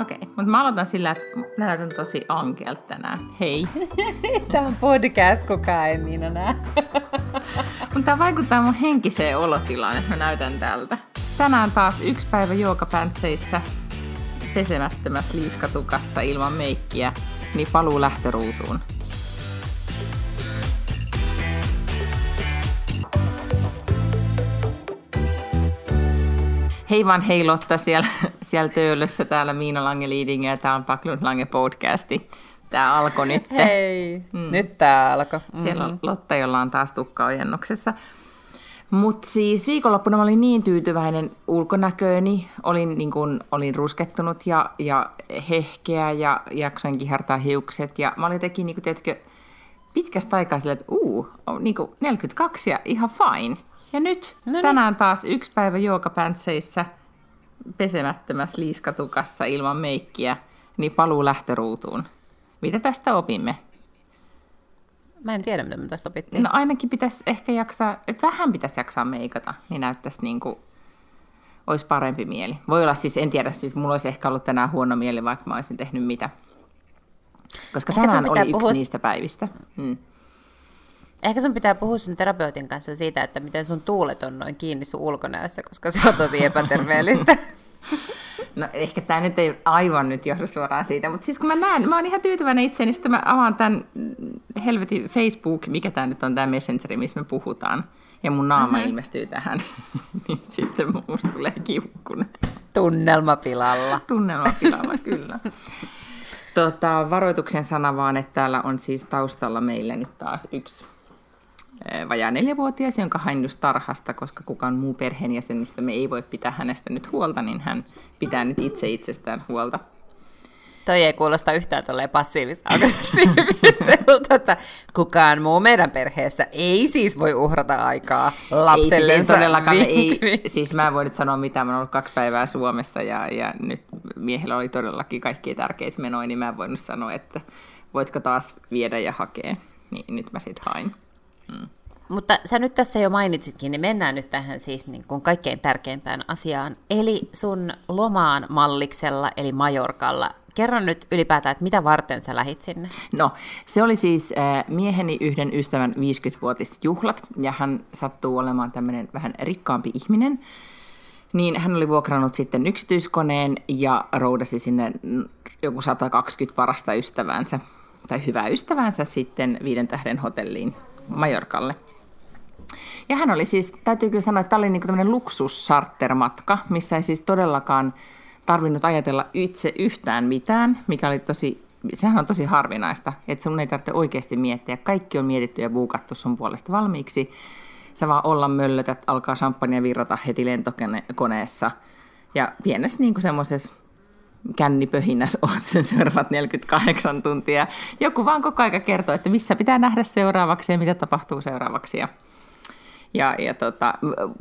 Okei, okay, mutta mä aloitan sillä, että mä näytän tosi ankeelta tänään. Hei. Tämä on podcast, kukaan ei minä näe. mutta tämä vaikuttaa mun henkiseen olotilaan, että mä näytän tältä. Tänään taas yksi päivä juokapäntseissä pesemättömässä liiskatukassa ilman meikkiä, niin paluu lähtöruutuun. Hei vaan hei Lotta siellä, siellä töölössä, täällä Miina Lange Leading ja tää on Paklund Lange podcasti. Tää alkoi nyt. Hei, mm. nyt tää alkoi. Mm-hmm. Siellä on Lotta, jolla on taas tukkaojennuksessa. Mutta siis viikonloppuna mä olin niin tyytyväinen ulkonäkööni, olin, niin kun, olin ruskettunut ja, ja hehkeä ja jaksoin kihartaa hiukset. Ja mä olin jotenkin, niin kun, tiedätkö, pitkästä aikaa silleen, että uu, niin 42 ja ihan fine. Ja nyt no niin. tänään taas yksi päivä juokapäntseissä pesemättömässä liiskatukassa ilman meikkiä, niin paluu lähtöruutuun. Mitä tästä opimme? Mä en tiedä, mitä me tästä opittiin. No ainakin pitäisi ehkä jaksaa, että vähän pitäisi jaksaa meikata, niin näyttäisi niin kuin, olisi parempi mieli. Voi olla siis, en tiedä, siis mulla olisi ehkä ollut tänään huono mieli, vaikka mä olisin tehnyt mitä. Koska ehkä tänään oli yksi niistä päivistä. Hmm. Ehkä sun pitää puhua sun terapeutin kanssa siitä, että miten sun tuulet on noin kiinni sun ulkonäössä, koska se on tosi epäterveellistä. No ehkä tämä nyt ei aivan nyt johdu suoraan siitä, mutta siis kun mä näen, mä oon ihan tyytyväinen itseäni, niin sitten mä avaan tämän helvetin Facebook, mikä tämä nyt on tämä Messengeri, missä me puhutaan, ja mun naama uh-huh. ilmestyy tähän, niin sitten musta tulee kiukkunen. Tunnelmapilalla. Tunnelmapilalla, kyllä. Tota, varoituksen sana vaan, että täällä on siis taustalla meille nyt taas yksi vajaa neljävuotias, jonka hain just tarhasta, koska kukaan muu perheenjäsenistä me ei voi pitää hänestä nyt huolta, niin hän pitää nyt itse itsestään huolta. Toi ei kuulosta yhtään tolleen passiivis-aggressiiviselta, että kukaan muu meidän perheessä ei siis voi uhrata aikaa lapsellensa. Ei, ei, ei, siis mä en voi nyt sanoa mitään, mä oon ollut kaksi päivää Suomessa ja, ja nyt miehellä oli todellakin kaikki tärkeitä menoja, niin mä en voinut sanoa, että voitko taas viedä ja hakea, niin nyt mä sit hain. Mutta sä nyt tässä jo mainitsitkin, niin mennään nyt tähän siis niin kuin kaikkein tärkeimpään asiaan, eli sun lomaan malliksella, eli Majorkalla. Kerro nyt ylipäätään, että mitä varten sä lähit sinne? No, se oli siis äh, mieheni yhden ystävän 50-vuotisjuhlat, ja hän sattuu olemaan tämmöinen vähän rikkaampi ihminen. Niin hän oli vuokrannut sitten yksityiskoneen ja roudasi sinne joku 120 parasta ystäväänsä, tai hyvää ystäväänsä sitten viiden tähden hotelliin Majorkalle. Ja hän oli siis, täytyy kyllä sanoa, että tämä oli niin tämmöinen luksussartermatka, missä ei siis todellakaan tarvinnut ajatella itse yhtään mitään, mikä oli tosi, sehän on tosi harvinaista, että sun ei tarvitse oikeasti miettiä. Kaikki on mietitty ja buukattu sun puolesta valmiiksi. Sä vaan olla möllötät, alkaa champagne virrata heti lentokoneessa. Ja pienessä niin semmoisessa kännipöhinnässä oot sen seuraavat 48 tuntia. Joku vaan koko aika kertoo, että missä pitää nähdä seuraavaksi ja mitä tapahtuu seuraavaksi. Ja, ja, ja tota,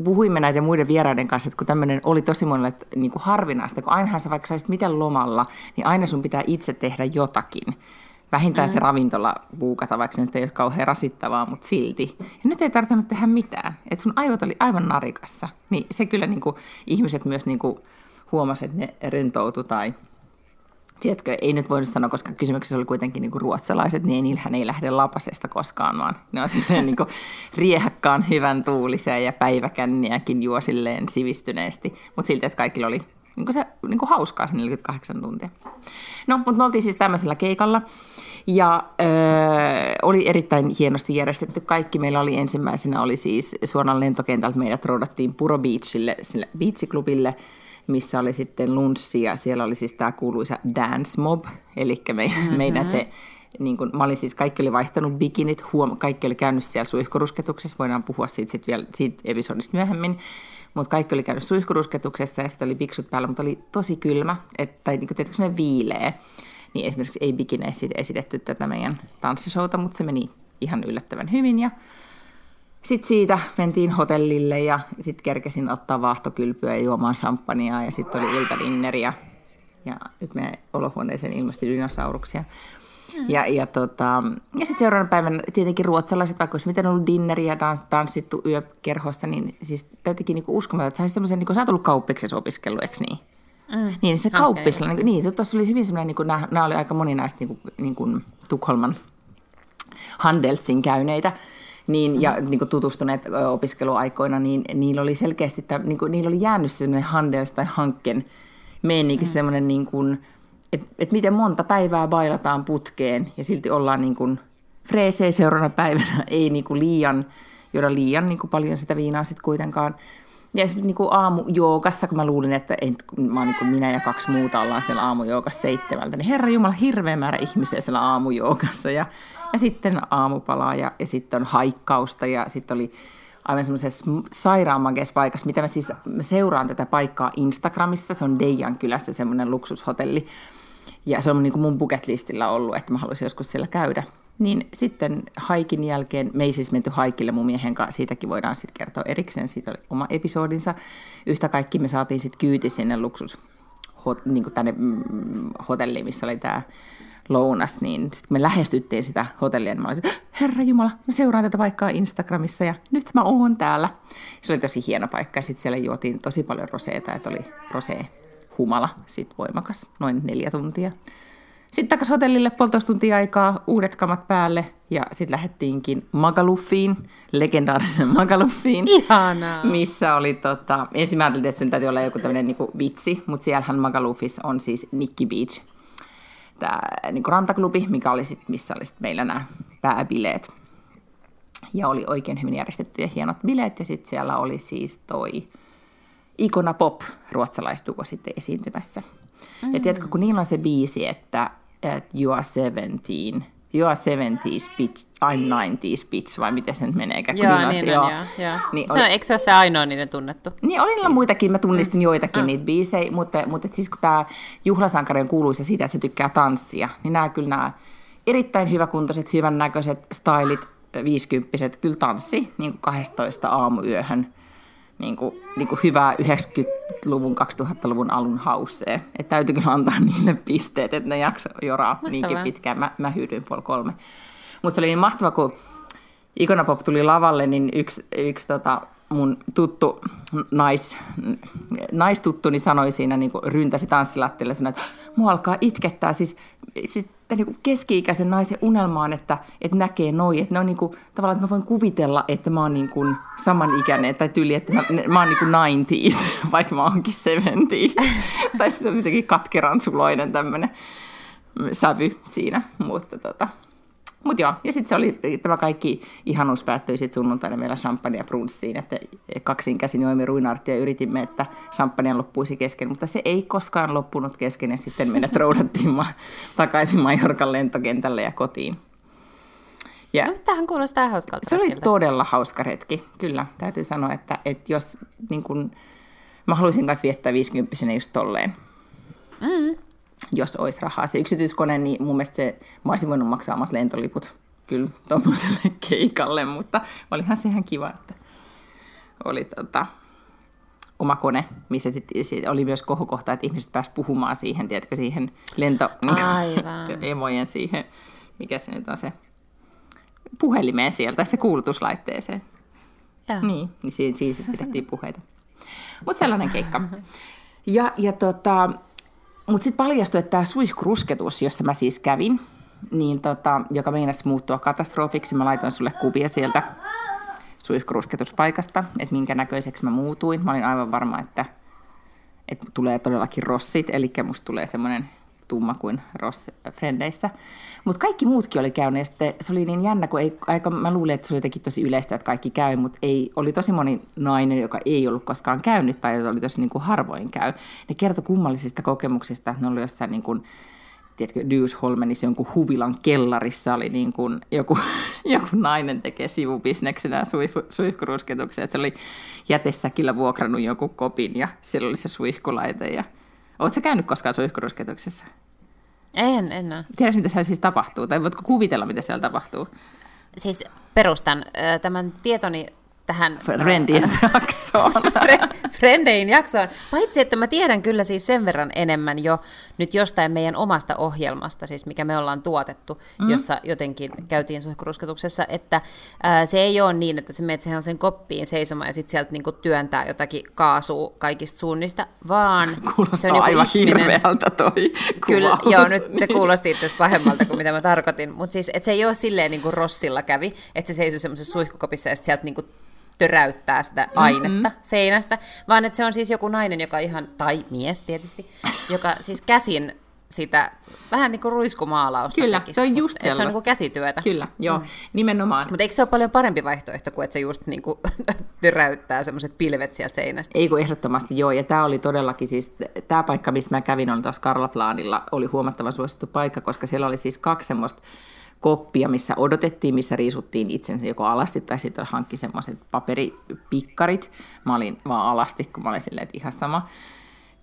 puhuimme näiden muiden vieraiden kanssa, että kun tämmöinen oli tosi monelle niin kuin harvinaista, kun ainahan sä vaikka saisit miten lomalla, niin aina sun pitää itse tehdä jotakin. Vähintään mm-hmm. se ravintola buukata, vaikka se nyt ei ole kauhean rasittavaa, mutta silti. Ja nyt ei tarvinnut tehdä mitään. Että sun aivot oli aivan narikassa. Niin se kyllä niin kuin, ihmiset myös niin kuin, huomasi, että ne rentoutu tai tiedätkö, ei nyt voinut sanoa, koska kysymyksessä oli kuitenkin niin kuin ruotsalaiset, niin niillähän ei lähde lapasesta koskaan, vaan ne on sitten niin kuin riehakkaan hyvän tuulisia ja päiväkänniäkin juo silleen sivistyneesti, mutta silti, että kaikilla oli niin kuin se niin kuin hauskaa se 48 tuntia. No, mutta me oltiin siis tämmöisellä keikalla ja öö, oli erittäin hienosti järjestetty kaikki. Meillä oli ensimmäisenä oli siis suoraan lentokentältä meidät roudattiin Puro Beachille, sille beachiklubille, missä oli sitten lunssi ja siellä oli siis tämä kuuluisa Dance Mob, eli me, mm-hmm. meidän se niin kun, mä olin siis, kaikki oli vaihtanut bikinit, huom, kaikki oli käynyt siellä suihkurusketuksessa, voidaan puhua siitä, sit vielä, siitä episodista myöhemmin, mutta kaikki oli käynyt suihkurusketuksessa ja sitten oli piksut päällä, mutta oli tosi kylmä, että, tai niin kuin, viileä, niin esimerkiksi ei bikineissä esitetty tätä meidän tanssishouta, mutta se meni ihan yllättävän hyvin ja sitten siitä mentiin hotellille ja sitten kerkesin ottaa vaahtokylpyä ja juomaan champagnea ja sitten oli iltadinneri ja, ja nyt me olohuoneeseen ilmestyi dinosauruksia. Mm. Ja, ja, tota, ja sitten seuraavana päivänä tietenkin ruotsalaiset, vaikka olisi miten ollut dinneri ja tanssittu yökerhossa, niin siis täytyykin niinku uskomaton, että sä olisit niin sä oot ollut kauppiksessa opiskellut, eikö niin? Mm. Niin se kauppisella, okay. niin, tuossa oli hyvin semmoinen, niin kuin, nämä, nämä oli aika moninaista niin kuin, niin kuin Tukholman Handelsin käyneitä, niin, mm-hmm. ja niin kuin tutustuneet opiskeluaikoina, niin niillä oli selkeästi, että, niin kuin, niillä oli jäänyt sellainen Handels tai hankkeen meininki, mm-hmm. semmoinen, niin kuin, että, että miten monta päivää bailataan putkeen ja silti ollaan niin kuin freesei seuraavana päivänä, ei niin kuin liian, juoda liian niin kuin paljon sitä viinaa sitten kuitenkaan. Ja sitten niin aamujoogassa, kun mä luulin, että en, mä niin kuin minä ja kaksi muuta ollaan siellä aamujoogassa seitsemältä, niin herra Jumala, hirveä määrä ihmisiä siellä aamujoogassa. Ja, ja sitten aamupalaa ja, ja sitten on haikkausta ja sitten oli aivan semmoisessa sairaanmakeessa paikassa, mitä mä siis mä seuraan tätä paikkaa Instagramissa, se on Deijan kylässä semmoinen luksushotelli. Ja se on niin kuin mun bucket listillä ollut, että mä haluaisin joskus siellä käydä. Niin sitten haikin jälkeen, me ei siis menty haikille mun miehen kanssa, siitäkin voidaan sitten kertoa erikseen, siitä oli oma episodinsa. Yhtä kaikki me saatiin sitten kyyti sinne luksus, hot, niin kuin tänne mm, hotelliin, missä oli tämä lounas, niin sitten me lähestyttiin sitä hotellia, ja mä olisin, herra Jumala, mä seuraan tätä paikkaa Instagramissa ja nyt mä oon täällä. Se oli tosi hieno paikka ja sitten siellä juotiin tosi paljon roseeta, että oli rosee humala, sitten voimakas, noin neljä tuntia. Sitten takaisin hotellille puolitoista tuntia aikaa, uudet kamat päälle ja sitten lähdettiinkin Magaluffiin, legendaarisen Magaluffiin. Ihanaa! Missä oli, tota, ensin mä ajattelin, että sen täytyy olla joku tämmöinen niin vitsi, mutta siellähän Magalufissa on siis Nikki Beach, tämä niin rantaklubi, mikä oli sit, missä oli sit meillä nämä pääbileet. Ja oli oikein hyvin järjestetty ja hienot bileet ja sitten siellä oli siis toi Ikona Pop, ruotsalaisduo sitten esiintymässä. Mm. Ja tiedätkö, kun niillä on se biisi, että että you are 17, you are 70s bitch, I'm 90s bitch, vai miten se nyt menee? Joo, niin on, joo. joo. Niin se on, eikö se ole se ainoa niiden tunnettu? Niin, oli niillä muitakin, mä tunnistin mm. joitakin mm. niitä biisejä, mutta, mutta siis kun tämä Juhlasankari on kuuluisa siitä, että se tykkää tanssia, niin nämä kyllä nämä erittäin hyväkuntoiset, hyvän näköiset stylit, viisikymppiset, kyllä tanssi niin kuin 12 aamuyöhön niin kuin, niin kuin hyvää 90-luvun, 2000-luvun alun hausee. Että täytyy kyllä antaa niille pisteet, että ne jakso joraa Mahtavaa. niinkin pitkään. Mä, mä hyydyin puoli kolme. Mutta se oli niin mahtava, kun Ikonapop tuli lavalle, niin yksi, yksi tota, mun tuttu nais, naistuttuni sanoi siinä, niin kuin ryntäsi tanssilattialle, sanoi, että mua alkaa itkettää siis, siis niin keski-ikäisen naisen unelmaan, että, että näkee noin, että ne on niin kuin, tavallaan, että mä voin kuvitella, että mä oon niin kuin samanikäinen, tai tyyli, että mä, mä oon niin kuin 90s, vaikka mä oonkin 70 tai sitten on jotenkin katkeran suloinen tämmöinen sävy siinä, mutta tota, mutta joo, ja sitten se oli, tämä kaikki ihanuus päättyi sitten sunnuntaina meillä champagne ja brunssiin, että kaksin käsin joimme ruinartia ja yritimme, että champagne loppuisi kesken, mutta se ei koskaan loppunut kesken ja sitten meidät roudattiin ma- takaisin Majorkan lentokentälle ja kotiin. Ja no, tähän kuulostaa hauskalta. Se oli todella hauska retki, kyllä. Täytyy sanoa, että, että jos niin kun, mä haluaisin kanssa viettää 50 just tolleen. Mm jos olisi rahaa se yksityiskone, niin mun mielestä se, mä olisin voinut maksaa omat lentoliput kyllä tuommoiselle keikalle, mutta olihan se ihan kiva, että oli tota, oma kone, missä sitten sit oli myös kohokohta, että ihmiset pääsivät puhumaan siihen, tiedätkö, siihen lento, niin, emojen siihen, mikä se nyt on se, puhelimeen sieltä, se kuulutuslaitteeseen. Ja. Niin, niin siinä, siinä pidettiin puheita. Mutta sellainen keikka. Ja, ja tota, mutta sitten paljastui, että tämä suihkurusketus, jossa mä siis kävin, niin tota, joka meinasi muuttua katastrofiksi, mä laitoin sulle kuvia sieltä suihkurusketuspaikasta, että minkä näköiseksi mä muutuin. Mä olin aivan varma, että, että tulee todellakin rossit, eli musta tulee semmoinen tumma kuin Ross Frendeissä. Mutta kaikki muutkin oli käynyt ja sitten se oli niin jännä, kun ei, aika, mä luulin, että se oli jotenkin tosi yleistä, että kaikki käy, mutta ei, oli tosi moni nainen, joka ei ollut koskaan käynyt tai oli tosi niin kuin harvoin käy. Ne kertoi kummallisista kokemuksista, että ne oli jossain niin kuin, tiedätkö, Dewsholmenissa jonkun huvilan kellarissa oli niin kuin joku, joku nainen tekee sivubisneksenä suihkurusketuksia. Se oli jätesäkillä vuokrannut joku kopin ja siellä oli se suihkulaite ja Oletko käynyt koskaan suihkurusketuksessa? En, en ole. Tiedätkö, mitä siellä siis tapahtuu? Tai voitko kuvitella, mitä siellä tapahtuu? Siis perustan tämän tietoni tähän Friendien jaksoon. Friendein jaksoon. Paitsi, että mä tiedän kyllä siis sen verran enemmän jo nyt jostain meidän omasta ohjelmasta, siis mikä me ollaan tuotettu, mm. jossa jotenkin käytiin suihkurusketuksessa, että ää, se ei ole niin, että se menet sen koppiin seisomaan ja sitten sieltä niinku työntää jotakin kaasua kaikista suunnista, vaan Kuulostaa se on joku aivan ihminen. hirveältä toi Kyllä, kuvaus. joo, nyt se kuulosti itse asiassa pahemmalta kuin mitä mä tarkoitin, mutta siis, että se ei ole silleen niin kuin Rossilla kävi, että se seisoo semmoisessa suihkukopissa ja sieltä niin kuin töräyttää sitä ainetta mm-hmm. seinästä, vaan että se on siis joku nainen, joka ihan, tai mies tietysti, joka siis käsin sitä vähän niin kuin ruiskumaalausta Kyllä, tekisi, se on just et se on sellaista. niin kuin käsityötä. Kyllä, joo, mm. nimenomaan. Mutta eikö se ole paljon parempi vaihtoehto kuin, että se just niin kuin töräyttää semmoiset pilvet sieltä seinästä? Ei kun ehdottomasti joo, ja tämä oli todellakin siis, tämä paikka, missä mä kävin, oli tuossa Karlaplaanilla, oli huomattavan suosittu paikka, koska siellä oli siis kaksi semmoista koppia, missä odotettiin, missä riisuttiin itsensä joko alasti tai sitten hankki semmoiset paperipikkarit. Mä olin vaan alasti, kun mä olin silleen, että ihan sama.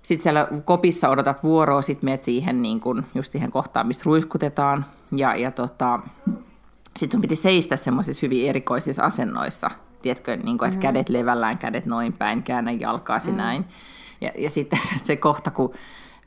Sitten siellä kopissa odotat vuoroa, sitten menet siihen, niin kun, just siihen kohtaan, mistä ruiskutetaan. Ja, ja tota, sitten sun piti seistä semmoisissa hyvin erikoisissa asennoissa. Tiedätkö, niin kun, että mm. kädet levällään, kädet noin päin, käännä jalkaasi mm. näin. Ja, ja sitten se kohta, kun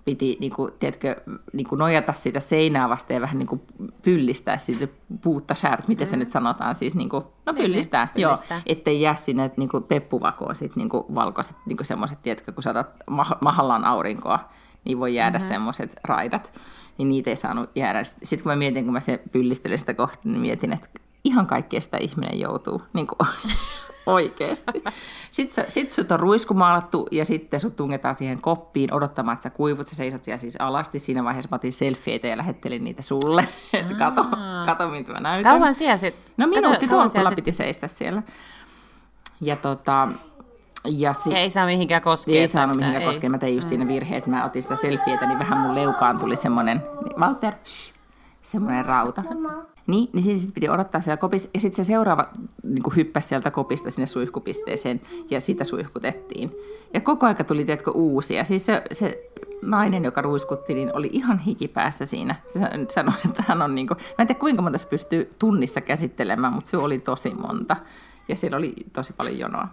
piti niin kuin, tiedätkö, niin kuin nojata sitä seinää vasten ja vähän niin kuin pyllistää siitä puutta säärt, miten mm. se nyt sanotaan, siis niin kuin, no pyllistää, Niin, joo, pyllistää. ettei jää sinne niin kuin peppuvakoon sit, niin kuin valkoiset, niin kuin semmoiset, tiedätkö, kun saatat mah- mahallaan aurinkoa, niin voi jäädä mm-hmm. semmoiset raidat, niin niitä ei saanut jäädä. Sitten kun mä mietin, kun mä se pyllistelen sitä kohta, niin mietin, että ihan kaikkea sitä ihminen joutuu, niin kuin, oikeasti. Sitten, sit sut on ruiskumaalattu ja sitten sut tungetaan siihen koppiin odottamaan, että sä kuivut. Sä seisot siellä siis alasti. Siinä vaiheessa mä otin selfieitä ja lähettelin niitä sulle. Että kato, kato, mitä mä näytän. Kauan siellä sitten? No minuutti sit- piti seistä siellä. Ja tota... Ja si- Ja ei saa mihinkään koskea. ei saanut mihinkään koskea. Mä tein just siinä virhe, että mä otin sitä selfietä, niin vähän mun leukaan tuli semmoinen, niin Walter, shh, semmoinen rauta. Niin, niin sitten piti odottaa siellä kopissa. Ja sitten se seuraava niin hyppäsi sieltä kopista sinne suihkupisteeseen ja sitä suihkutettiin. Ja koko aika tuli, tiedätkö, uusia. Siis se, se nainen, joka ruiskutti, niin oli ihan hikipäässä siinä. Se sanoi, että hän on niin kuin, mä en tiedä kuinka monta se pystyy tunnissa käsittelemään, mutta se oli tosi monta. Ja siellä oli tosi paljon jonoa.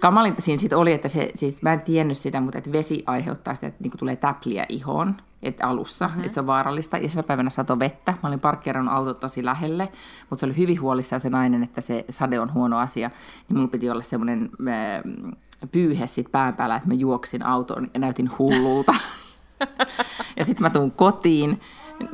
Kamalinta siinä sitten oli, että se, siis mä en tiennyt sitä, mutta että vesi aiheuttaa sitä, että niinku tulee täpliä ihoon että alussa, mm-hmm. että se on vaarallista. Ja sinä päivänä sato vettä. Mä olin parkkeerannut autot tosi lähelle, mutta se oli hyvin huolissaan se nainen, että se sade on huono asia. Niin mulla piti olla semmoinen äh, pyyhe sit pään päällä, että mä juoksin autoon ja näytin hullulta. ja sitten mä tuun kotiin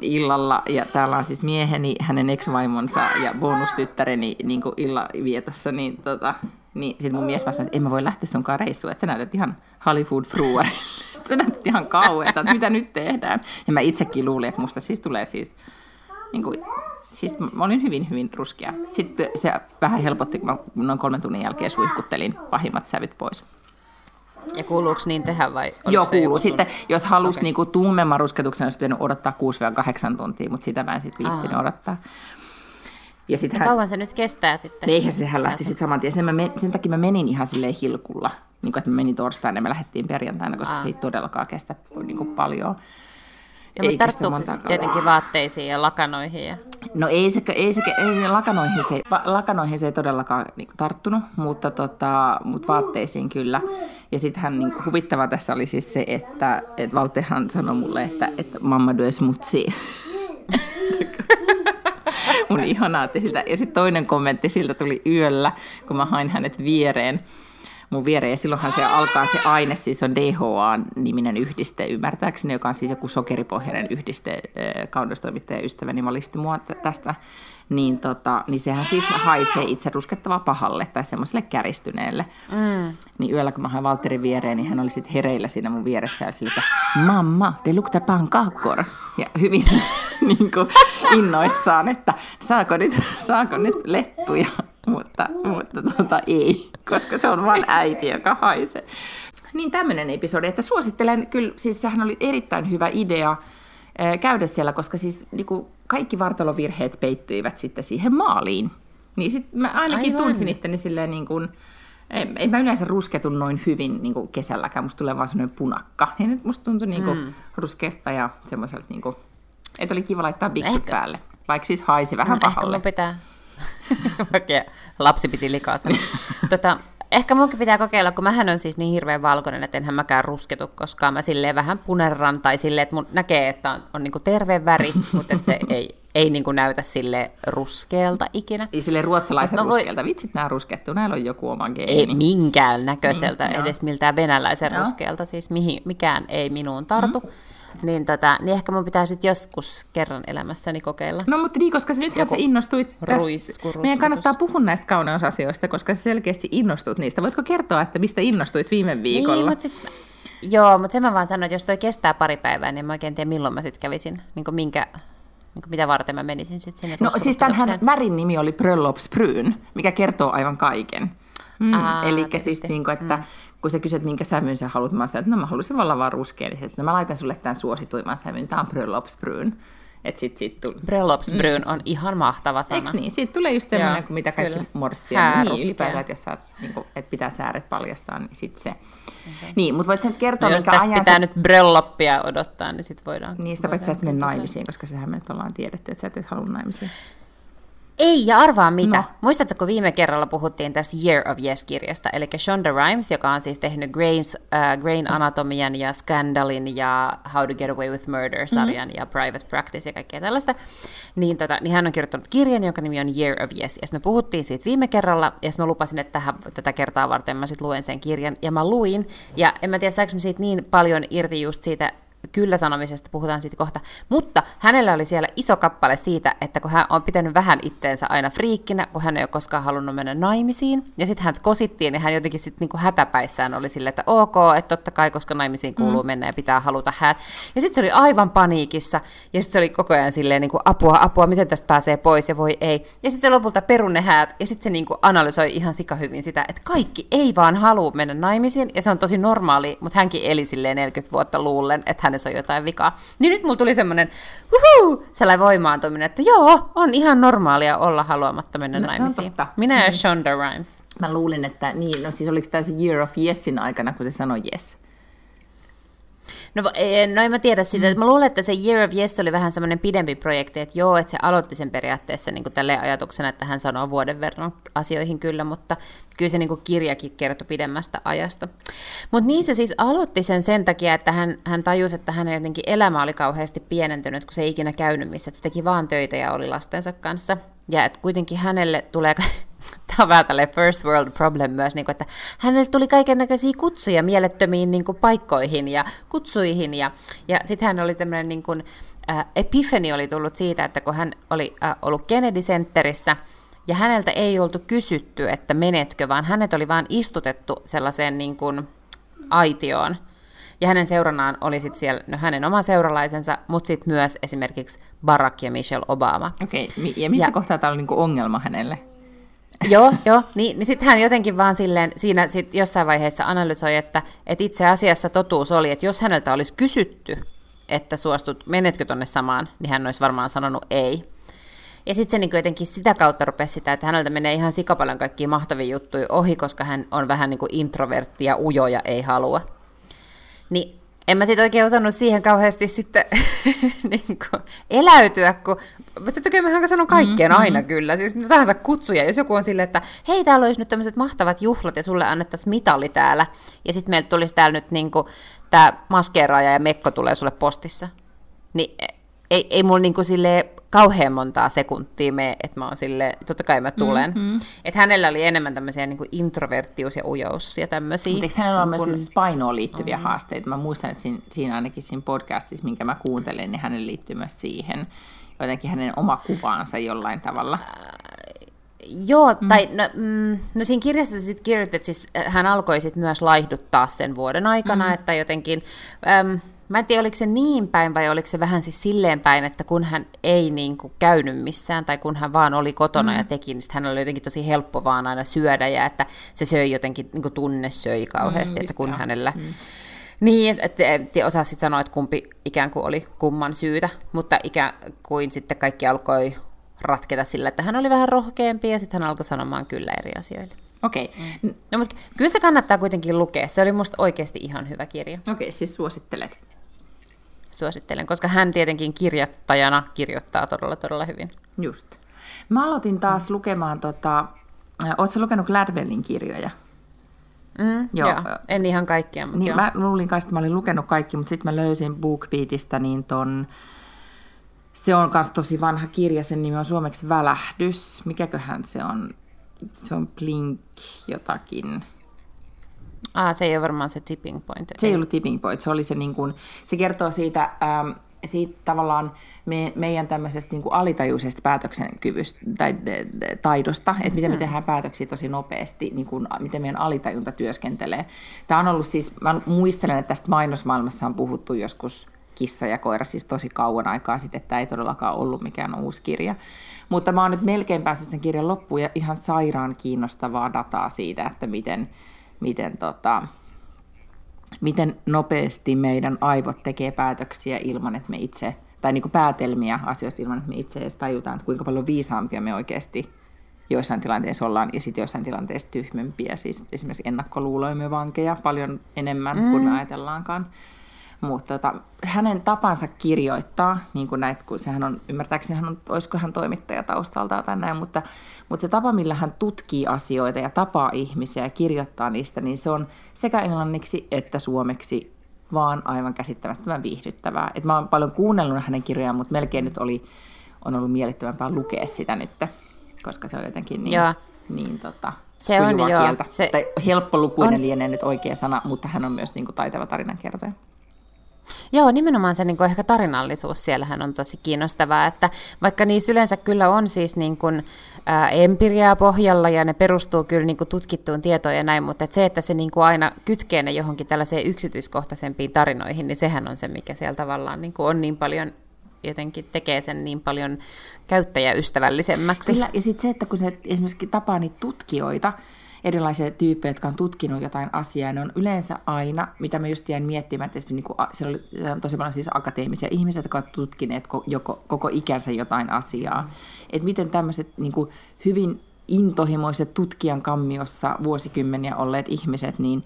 illalla, ja täällä on siis mieheni, hänen ex-vaimonsa ja bonustyttäreni niin illan vietossa, niin, tota, niin sitten mun mies vastasi, että en mä voi lähteä sunkaan reissuun, että sä näytät ihan Hollywood fruuari. sä näytät ihan kauheeta, että mitä nyt tehdään. Ja mä itsekin luulin, että musta siis tulee siis, niin kuin, siis mä olin hyvin, hyvin ruskea. Sitten se vähän helpotti, kun mä noin kolmen tunnin jälkeen suihkuttelin pahimmat sävyt pois. Ja kuuluuko niin tehdä vai? Joo, kuuluu. joku sun- Sitten, jos halusi okay. niinku tummemman rusketuksen, olisi pitänyt odottaa 6-8 tuntia, mutta sitä mä en sitten viittinyt Aa. odottaa. Ja sitten Ja kauan se nyt kestää sitten? Eihän sehän lähti sitten saman tien. Sen, mä men, sen takia mä menin ihan silleen hilkulla. Niin kuin, että mä menin torstaina ja me lähdettiin perjantaina, koska Aa. se ei todellakaan kestä niin kuin paljon. No, Ei mutta tarttuuko se sitten tietenkin vaatteisiin ja lakanoihin? Ja... No ei se, ei se ei, lakanoihin, se, lakanoihin se ei todellakaan niin tarttunut, mutta, tota, mutta vaatteisiin kyllä. Ja sittenhän niin huvittava tässä oli siis se, että, että Valtehan sanoi mulle, että, että mamma dues mutsi. Mun ihanaa siltä. Ja sitten toinen kommentti siltä tuli yöllä, kun mä hain hänet viereen mun viereen. Ja silloinhan se alkaa se aine, siis on DHA-niminen yhdiste, ymmärtääkseni, joka on siis joku sokeripohjainen yhdiste, kaunestoimittaja ystäväni valisti mua tästä. Niin, tota, niin sehän siis haisee itse ruskettavaa pahalle tai semmoiselle käristyneelle. Mm. Niin yöllä, kun mä hain Valterin viereen, niin hän oli sitten hereillä siinä mun vieressä ja sille, että mamma, det luktar pannkakor. Ja hyvin niin kuin, innoissaan, että saako nyt, saako nyt lettuja, mutta, mutta tota, ei, koska se on vain äiti, joka haisee. Niin tämmöinen episodi, että suosittelen kyllä, siis sehän oli erittäin hyvä idea käydä siellä, koska siis niin kuin kaikki vartalovirheet peittyivät sitten siihen maaliin. Niin sitten mä ainakin Aivan. tunsin itteni silleen niin kuin, ei, ei mä yleensä rusketun noin hyvin niin kuin kesälläkään, musta tulee vaan semmoinen punakka. Niin nyt musta tuntui niin kuin mm. rusketta ja semmoiselta, niin kuin, että oli kiva laittaa biksit Ehkä- päälle. Vaikka siis haisi vähän No, ehkä pahalle. mun pitää, lapsi piti likaa sanoa. tota, Ehkä munkin pitää kokeilla, kun mähän on siis niin hirveän valkoinen, että enhän mäkään rusketu koskaan. Mä silleen vähän punerran tai silleen, että mun näkee, että on, on niinku terve väri, mutta että se ei, ei niinku näytä sille ruskealta ikinä. Ei sille ruotsalaisen voi... ruskealta. Vitsit nämä ruskettu, näillä on joku oma geeni. Ei minkään näköiseltä, niin, edes miltään venäläisen joo. ruskealta. Siis mihin, mikään ei minuun tartu. Mm niin, tota, niin ehkä mun pitää sitten joskus kerran elämässäni kokeilla. No mutta niin, koska nythän sä innostuit tästä. Meidän kannattaa puhua näistä kauneusasioista, koska sä selkeästi innostut niistä. Voitko kertoa, että mistä innostuit viime viikolla? Niin, mutta sit, joo, mutta sen mä vaan sanoin, että jos toi kestää pari päivää, niin mä oikein tiedä milloin mä sitten kävisin, niin minkä, niin mitä varten mä menisin sitten sinne No siis tämän värin nimi oli Bröllopsbryn, mikä kertoo aivan kaiken. Mm, Eli siis niin kuin, että mm kun sä kysyt, minkä sävyn sä haluat, mä sanoin, että no mä haluaisin olla vaan ruskea, niin että no mä laitan sulle tämän suosituimman sävyn, tämä on sit, sit tuli... Bröllopsbryn mm. on ihan mahtava sana. Eikö niin? Siitä tulee just semmoinen, kuin mitä kaikki kyllä. morssia. Niin, ylipäätään, että jos sä, niin kuin, että pitää sääret paljastaa, niin sit se. Okay. Niin, mutta voit sen kertoa, no, mikä jos ajan... pitää sä... nyt brölloppia odottaa, niin sit voidaan... Niin, sitä paitsi sä et mene naimisiin, koska sehän me nyt ollaan tiedetty, että sä et halua naimisiin. Ei, ja arvaa mitä. No. Muistatko, kun viime kerralla puhuttiin tästä Year of Yes-kirjasta, eli Shonda Rhimes, joka on siis tehnyt Grains, uh, Grain Anatomian ja Scandalin ja How to Get Away with Murder-sarjan mm-hmm. ja Private Practice ja kaikkea tällaista, niin, tota, niin hän on kirjoittanut kirjan, jonka nimi on Year of Yes, ja me puhuttiin siitä viime kerralla, ja mä lupasin, että tähän, tätä kertaa varten mä sitten luen sen kirjan, ja mä luin, ja en mä tiedä, saanko mä siitä niin paljon irti just siitä kyllä sanomisesta, puhutaan siitä kohta. Mutta hänellä oli siellä iso kappale siitä, että kun hän on pitänyt vähän itteensä aina friikkinä, kun hän ei ole koskaan halunnut mennä naimisiin, ja sitten hän kosittiin, niin hän jotenkin sitten niinku hätäpäissään oli silleen, että ok, että totta kai, koska naimisiin kuuluu mm. mennä ja pitää haluta häät. Ja sitten se oli aivan paniikissa, ja sitten se oli koko ajan silleen niinku, apua, apua, miten tästä pääsee pois, ja voi ei. Ja sitten se lopulta perunne häät, ja sitten se niinku analysoi ihan sika hyvin sitä, että kaikki ei vaan halua mennä naimisiin, ja se on tosi normaali, mutta hänkin eli silleen 40 vuotta luullen, että hän hänessä on jotain vikaa. Niin nyt mulla tuli semmoinen, uhuu, sellainen voimaantuminen, että joo, on ihan normaalia olla haluamatta mennä no, naimisiin. Minä ja mm-hmm. Shonda Rhimes. Mä luulin, että niin, no siis oliko tämä se Year of Yesin aikana, kun se sanoi yes? No, no en mä tiedä sitä. Mm. Mä luulen, että se Year of Yes oli vähän semmoinen pidempi projekti, että joo, että se aloitti sen periaatteessa niin tälle ajatuksena, että hän sanoo vuoden verran asioihin kyllä, mutta kyllä se niin kirjakin kertoi pidemmästä ajasta. Mutta niin se siis aloitti sen sen takia, että hän, hän tajusi, että hänen jotenkin elämä oli kauheasti pienentynyt, kun se ei ikinä käynyt missä, että se teki vaan töitä ja oli lastensa kanssa. Ja että kuitenkin hänelle tulee on vähän first world problem myös, niin kuin, että hänelle tuli kaiken näköisiä kutsuja mielettömiin niin kuin, paikkoihin ja kutsuihin. Ja, ja sitten hän oli tämmöinen niin kuin, äh, epifeni oli tullut siitä, että kun hän oli äh, ollut Kennedy Centerissä, ja häneltä ei oltu kysytty, että menetkö, vaan hänet oli vain istutettu sellaiseen niin kuin, aitioon. Ja hänen seurannaan oli sitten siellä no, hänen oma seuralaisensa, mutta sitten myös esimerkiksi Barack ja Michelle Obama. Okei, okay. ja missä ja, kohtaa tämä oli niinku ongelma hänelle? Joo, joo. Niin, niin sitten hän jotenkin vaan silleen, siinä sit jossain vaiheessa analysoi, että, että itse asiassa totuus oli, että jos häneltä olisi kysytty, että suostut, menetkö tonne samaan, niin hän olisi varmaan sanonut ei. Ja sitten se niin jotenkin sitä kautta rupesi sitä, että häneltä menee ihan sikapaljon kaikkia mahtavia juttuja ohi, koska hän on vähän niin kuin introvertti ja ujo ja ei halua. Niin en mä sitten oikein osannut siihen kauheasti sitten niin kuin, eläytyä, kun totta kai mähän sanon kaikkeen mm-hmm. aina kyllä, siis mitä tahansa kutsuja, jos joku on silleen, että hei, täällä olisi nyt tämmöiset mahtavat juhlat ja sulle annettaisiin mitali täällä, ja sitten meiltä tulisi täällä nyt niin tämä maskeeraaja ja mekko tulee sulle postissa, niin ei, ei mulla niin kuin silleen kauhean montaa sekuntia me, että mä oon sille, totta kai mä tulen. Mm-hmm. Että hänellä oli enemmän tämmöisiä niin kuin introverttius ja ujous ja tämmöisiä. Mutta eikö hänellä niin kun... myös siis painoon liittyviä mm-hmm. haasteita? Mä muistan, että siinä, siinä ainakin siinä podcastissa, minkä mä kuuntelin, niin hänellä liittyy myös siihen jotenkin hänen oma kuvaansa jollain tavalla. Äh, joo, mm. tai no, mm, no siinä kirjassa sitten kirjoitit, että siis hän alkoi sitten myös laihduttaa sen vuoden aikana, mm. että jotenkin... Äm, Mä en tiedä, oliko se niin päin vai oliko se vähän siis silleen päin, että kun hän ei niin kuin käynyt missään tai kun hän vaan oli kotona mm. ja teki, niin hän oli jotenkin tosi helppo vaan aina syödä ja että se söi jotenkin, niin kuin tunne söi kauheasti, mm, että kun joo. hänellä... Mm. Niin, että et osaa sitten sanoa, että kumpi ikään kuin oli kumman syytä, mutta ikään kuin sitten kaikki alkoi ratketa sillä, että hän oli vähän rohkeampi ja sitten hän alkoi sanomaan kyllä eri asioille. Okei. Okay. Mm. No, mutta kyllä se kannattaa kuitenkin lukea. Se oli musta oikeasti ihan hyvä kirja. Okei, okay, siis suosittelet suosittelen, koska hän tietenkin kirjoittajana kirjoittaa todella todella hyvin. Just. Mä aloitin taas lukemaan, tota, äh, ootko lukenut Gladwellin kirjoja? Mm, joo. joo. En ihan kaikkia, mutta niin, joo. Mä luulin kanssa, että mä olin lukenut kaikki, mutta sitten mä löysin BookBeatista niin ton, se on myös tosi vanha kirja, sen nimi on suomeksi Välähdys. Mikäköhän se on? Se on Blink jotakin. Ah, se ei ole varmaan se tipping point. Se ei ollut tipping point, se oli se niin kuin, se kertoo siitä, ähm, siitä tavallaan me, meidän tämmöisestä niin kuin alitajuisesta päätöksenkyvystä tai taidosta, että miten me hmm. tehdään päätöksiä tosi nopeasti, niin kuin, miten meidän alitajunta työskentelee. Tämä on ollut siis, mä muistelen, että tästä mainosmaailmassa on puhuttu joskus kissa ja koira siis tosi kauan aikaa sitten, että tämä ei todellakaan ollut mikään uusi kirja. Mutta mä oon nyt melkein päässyt sen kirjan loppuun ja ihan sairaan kiinnostavaa dataa siitä, että miten, miten, tota, miten nopeasti meidän aivot tekee päätöksiä ilman, että me itse, tai niin kuin päätelmiä asioista ilman, että me itse edes tajutaan, että kuinka paljon viisaampia me oikeasti joissain tilanteissa ollaan, ja sitten joissain tilanteissa tyhmempiä, siis esimerkiksi ennakkoluuloimme vankeja paljon enemmän mm. kuin me ajatellaankaan. Mutta tota, hänen tapansa kirjoittaa, niin kuin näit, kun sehän on, ymmärtääkseni hän on, olisiko hän toimittaja taustalta tai näin, mutta, mutta se tapa, millä hän tutkii asioita ja tapaa ihmisiä ja kirjoittaa niistä, niin se on sekä englanniksi että suomeksi vaan aivan käsittämättömän viihdyttävää. Et mä oon paljon kuunnellut hänen kirjojaan, mutta melkein nyt oli, on ollut miellyttävämpää lukea sitä nyt, koska se on jotenkin niin, niin tota, se on jo, kieltä. Se tai helppolukuinen on... lienee nyt oikea sana, mutta hän on myös niin kuin, taitava tarinankertoja. Joo, nimenomaan se niin kuin ehkä tarinallisuus siellähän on tosi kiinnostavaa, että vaikka niissä yleensä kyllä on siis niin kuin, ää, empiriaa pohjalla ja ne perustuu kyllä niin kuin tutkittuun tietoon ja näin, mutta että se, että se niin kuin aina kytkee ne johonkin tällaiseen yksityiskohtaisempiin tarinoihin, niin sehän on se, mikä siellä tavallaan niin kuin on niin paljon jotenkin tekee sen niin paljon käyttäjäystävällisemmäksi. Kyllä, ja sitten se, että kun se esimerkiksi tapaa niitä tutkijoita, erilaisia tyyppejä, jotka on tutkinut jotain asiaa. Ne on yleensä aina, mitä mä just jäin miettimään, että niin kuin, siellä oli on tosi paljon siis akateemisia ihmisiä, jotka ovat tutkineet joko, koko ikänsä jotain asiaa. Että miten tämmöiset niin kuin, hyvin intohimoiset tutkijan kammiossa vuosikymmeniä olleet ihmiset, niin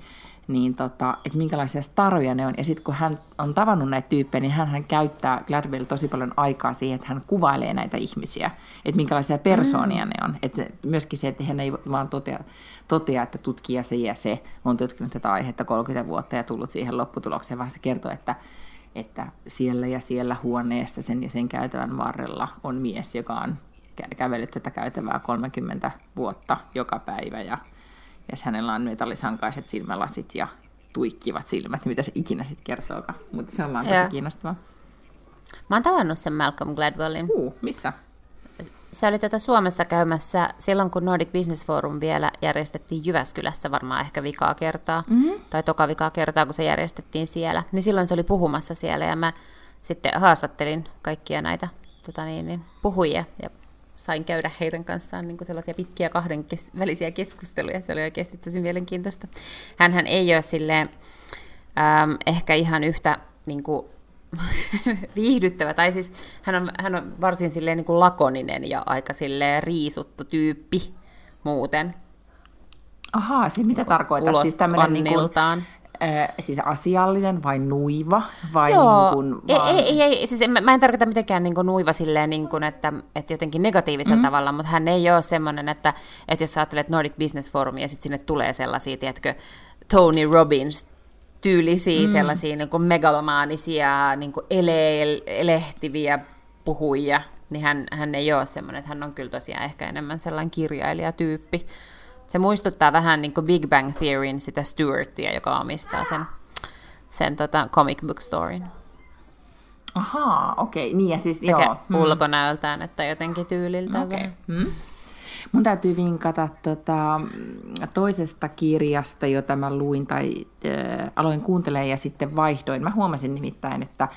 niin tota, että minkälaisia staroja ne on. Ja sitten kun hän on tavannut näitä tyyppejä, niin hän, hän käyttää Gladwell tosi paljon aikaa siihen, että hän kuvailee näitä ihmisiä, että minkälaisia persoonia mm. ne on. Et myöskin se, että hän ei vaan totea, totea, että tutkija se ja se on tutkinut tätä aihetta 30 vuotta ja tullut siihen lopputulokseen, vaan se kertoo, että, että siellä ja siellä huoneessa sen ja sen käytävän varrella on mies, joka on kävellyt tätä käytävää 30 vuotta joka päivä ja ja hänellä on metallisankaiset silmälasit ja tuikkivat silmät, mitä se ikinä sitten kertookaan. Mutta se on vaan tosi kiinnostavaa. Mä oon tavannut sen Malcolm Gladwellin. Uh, missä? Se oli tätä Suomessa käymässä silloin, kun Nordic Business Forum vielä järjestettiin Jyväskylässä varmaan ehkä vikaa kertaa, mm-hmm. tai toka vikaa kertaa, kun se järjestettiin siellä. Niin silloin se oli puhumassa siellä ja mä sitten haastattelin kaikkia näitä tota niin, niin, puhujia ja sain käydä heidän kanssaan niin sellaisia pitkiä kahden kes- välisiä keskusteluja. Se oli oikeasti tosi mielenkiintoista. Hänhän ei ole silleen, ähm, ehkä ihan yhtä niin kuin, viihdyttävä, tai siis hän on, hän on varsin silleen niin kuin lakoninen ja aika silleen riisuttu tyyppi muuten. Ahaa, se mitä tarkoittaa? Siis tämmöinen niin kuin, Äh, siis asiallinen vai nuiva? Vai Joo, niin kuin, vaan... ei, ei, ei, siis en, mä en tarkoita mitenkään niin kuin nuiva silleen, niin kuin, että, että jotenkin negatiivisella mm. tavalla, mutta hän ei ole semmoinen, että, että jos sä ajattelet Nordic Business Forum ja sitten sinne tulee sellaisia, tiedätkö, Tony Robbins tyylisiä, mm. sellaisia niin kuin megalomaanisia, niin kuin ele- elehtiviä puhujia, niin hän, hän ei ole semmoinen, että hän on kyllä tosiaan ehkä enemmän sellainen kirjailijatyyppi. Se muistuttaa vähän niin kuin Big Bang Theoryn sitä Stuartia, joka omistaa sen, sen tota comic book storyn. Ahaa, okei. Okay. Niin ja siis, Sekä joo. Mm. ulkonäöltään että jotenkin tyyliltä. Okay. Hmm. Mun täytyy vinkata tota, toisesta kirjasta, jota mä luin tai äh, aloin kuuntelemaan ja sitten vaihdoin. Mä huomasin nimittäin, että,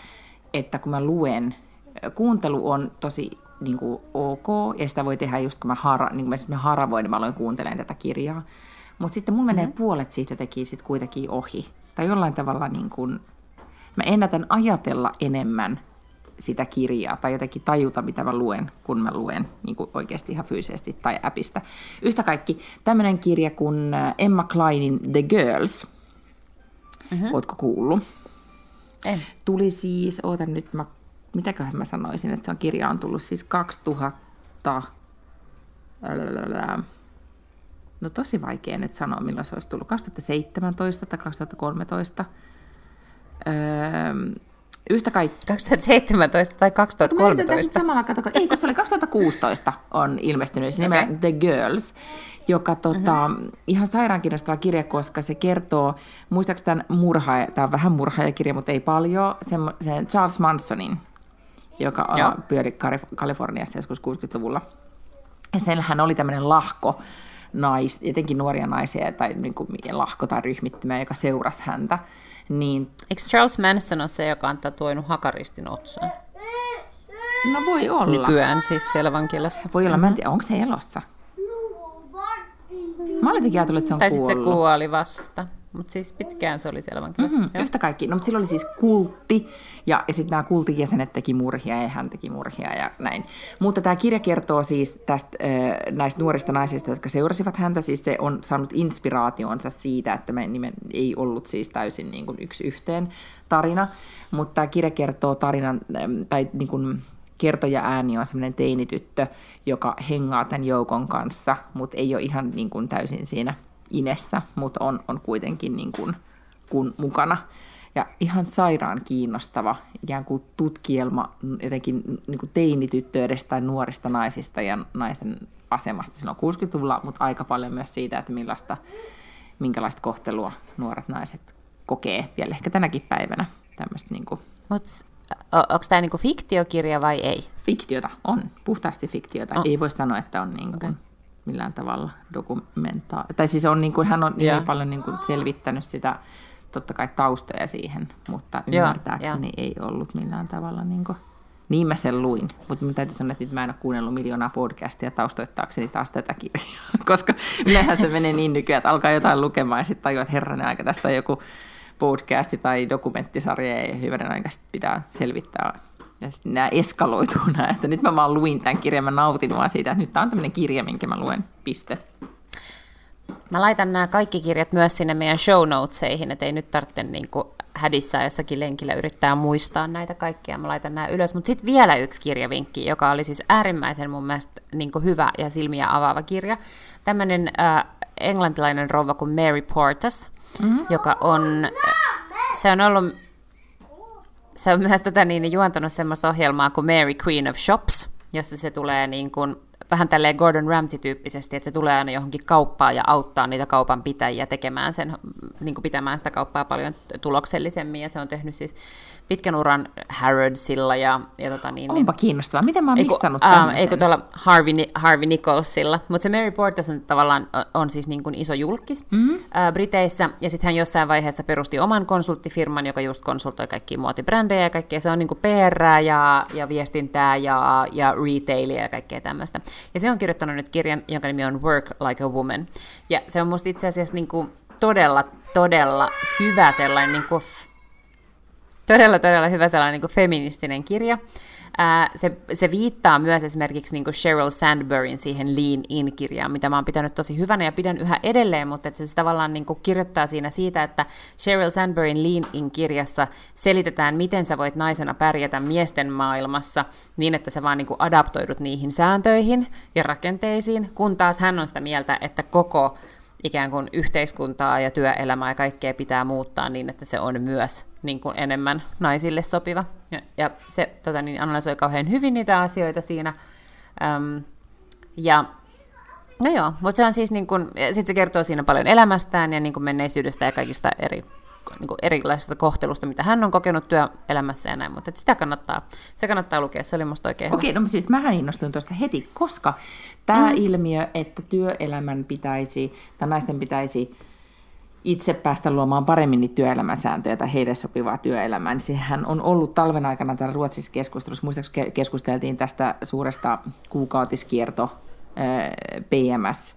että kun mä luen, kuuntelu on tosi niin kuin ok, ja sitä voi tehdä just kun mä, hara, niin kuin mä haravoin, niin mä aloin kuuntelemaan tätä kirjaa. Mutta sitten mun menee mm-hmm. puolet siitä teki sit kuitenkin ohi. Tai jollain tavalla niin kuin, mä ennätän ajatella enemmän sitä kirjaa tai jotenkin tajuta, mitä mä luen, kun mä luen niin kuin oikeasti ihan fyysisesti tai appista. Yhtä kaikki tämmöinen kirja kuin äh, Emma Kleinin The Girls. Mm-hmm. Ootko kuullut? En. Tuli siis, ootan nyt, mä mitäköhän mä sanoisin, että se on kirja on tullut siis 2000, No tosi vaikea nyt sanoa, milloin se olisi tullut. 2017 tai 2013. Öö, yhtä kaikki. 2017 tai 2013? Samalla, kato, ei, kun se oli 2016 on ilmestynyt okay. nimellä The Girls, joka tota, mm-hmm. ihan sairaan kiinnostava kirja, koska se kertoo, muistaakseni tämän murha, tämä on vähän murhaajakirja, mutta ei paljon, sen, sen Charles Mansonin, joka on, pyöri Kaliforniassa joskus 60-luvulla. Ja senhän oli tämmöinen lahko, nais, jotenkin nuoria naisia tai niin kuin, lahko tai ryhmittymä, joka seurasi häntä. Niin... Eikö Charles Manson ole se, joka on tatuoinut hakaristin otsaan? No voi olla. Nykyään siis siellä vankilassa. Voi olla, mm-hmm. mä en tiedä, onko se elossa? Mä olin ajatellut, että se on. Tai sitten se kuoli vasta. Mutta siis pitkään se oli siellä vankilassa. Mm-hmm, yhtä kaikki. No, mutta sillä oli siis kultti, ja, ja sitten nämä kultin jäsenet teki murhia, ja hän teki murhia, ja näin. Mutta tämä kirja kertoo siis tästä, näistä nuorista naisista, jotka seurasivat häntä. Siis se on saanut inspiraationsa siitä, että me nimen, ei ollut siis täysin niin kuin yksi yhteen tarina. Mutta tämä kirja kertoo tarinan, tai niin kuin, kertoja ääni on semmoinen teinityttö, joka hengaa tämän joukon kanssa, mutta ei ole ihan niin kuin täysin siinä inessä, mutta on, on kuitenkin niin kuin, kun mukana. Ja ihan sairaan kiinnostava ikään kuin tutkielma jotenkin niin kuin teinityttöistä tai nuorista naisista ja naisen asemasta silloin 60-luvulla, mutta aika paljon myös siitä, että millaista, minkälaista kohtelua nuoret naiset kokee vielä ehkä tänäkin päivänä. Niin kuin... Mut onko tämä niinku fiktiokirja vai ei? Fiktiota on, puhtaasti fiktiota. Oh. Ei voi sanoa, että on niinku okay. Millään tavalla dokumentaa. Tai siis on, niinku, hän on yeah. niin paljon niinku selvittänyt sitä, totta kai taustoja siihen, mutta ymmärtääkseni yeah, yeah. ei ollut millään tavalla... Niinku, niin mä sen luin, mutta minun täytyy sanoa, että nyt mä en ole kuunnellut miljoonaa podcastia taustoittaakseni taas tätä kirjaa, koska yleensä se menee niin nykyään, että alkaa jotain lukemaan ja sitten tajua, että herranen aika, tästä on joku podcasti tai dokumenttisarja ja hyvänä aika pitää selvittää. Ja sitten nämä eskaloituu nämä, että nyt mä vaan luin tämän kirjan, mä nautin vaan siitä, että nyt tämä on tämmöinen kirja, minkä mä luen, piste. Mä laitan nämä kaikki kirjat myös sinne meidän show notesihin, että ei nyt tarvitse niin hädissä jossakin lenkillä yrittää muistaa näitä kaikkia. Mä laitan nämä ylös. Mutta sitten vielä yksi kirjavinkki, joka oli siis äärimmäisen mun mielestä niin hyvä ja silmiä avaava kirja. Tämmöinen äh, englantilainen rouva kuin Mary Portas, mm-hmm. joka on, se on ollut, se on myös tota, niin, juontanut semmoista ohjelmaa kuin Mary Queen of Shops, jossa se tulee niin kuin vähän tälleen Gordon Ramsay-tyyppisesti, että se tulee aina johonkin kauppaan ja auttaa niitä kaupan pitäjiä tekemään sen, niin kuin pitämään sitä kauppaa paljon tuloksellisemmin, ja se on tehnyt siis pitkän uran Harrodsilla ja, ja tota niin, Onpa niin, kiinnostavaa. Miten mä oon mistannut äh, Eikö tuolla Harvey, Harvey Nicholsilla. Mutta se Mary Portas on tavallaan on siis niin kuin iso julkis mm-hmm. äh, Briteissä, ja sitten hän jossain vaiheessa perusti oman konsulttifirman, joka just konsultoi kaikkia muotibrändejä ja kaikkea. Se on niin kuin PR ja, ja viestintää ja, ja retailia ja kaikkea tämmöistä. Ja se on kirjoittanut nyt kirjan, jonka nimi on Work Like a Woman. Ja se on musta itse asiassa niin kuin todella, todella hyvä sellainen niin kuin todella, todella hyvä sellainen niin feministinen kirja. Ää, se, se viittaa myös esimerkiksi niin Sheryl Sandburyn siihen Lean In-kirjaan, mitä mä oon pitänyt tosi hyvänä ja pidän yhä edelleen, mutta että se, se tavallaan niin kirjoittaa siinä siitä, että Sheryl Sandburyn Lean In-kirjassa selitetään, miten sä voit naisena pärjätä miesten maailmassa niin, että sä vaan niin adaptoidut niihin sääntöihin ja rakenteisiin, kun taas hän on sitä mieltä, että koko ikään kuin yhteiskuntaa ja työelämää ja kaikkea pitää muuttaa niin, että se on myös niin kuin enemmän naisille sopiva. Ja, ja se tota, niin analysoi kauhean hyvin niitä asioita siinä. Öm, ja no joo, mutta se on siis niin kuin, sitten se kertoo siinä paljon elämästään ja niin kuin menneisyydestä ja kaikista eri niin kuin erilaisesta kohtelusta, mitä hän on kokenut työelämässä ja näin, mutta sitä kannattaa, se kannattaa lukea, se oli musta oikein Okei, hyvä. no siis mähän innostuin tuosta heti, koska tämä mm. ilmiö, että työelämän pitäisi, tai naisten pitäisi itse päästä luomaan paremmin niitä työelämäsääntöjä tai heille sopivaa työelämää, niin sehän on ollut talven aikana täällä Ruotsissa keskustelussa. Muistaakseni keskusteltiin tästä suuresta kuukautiskierto PMS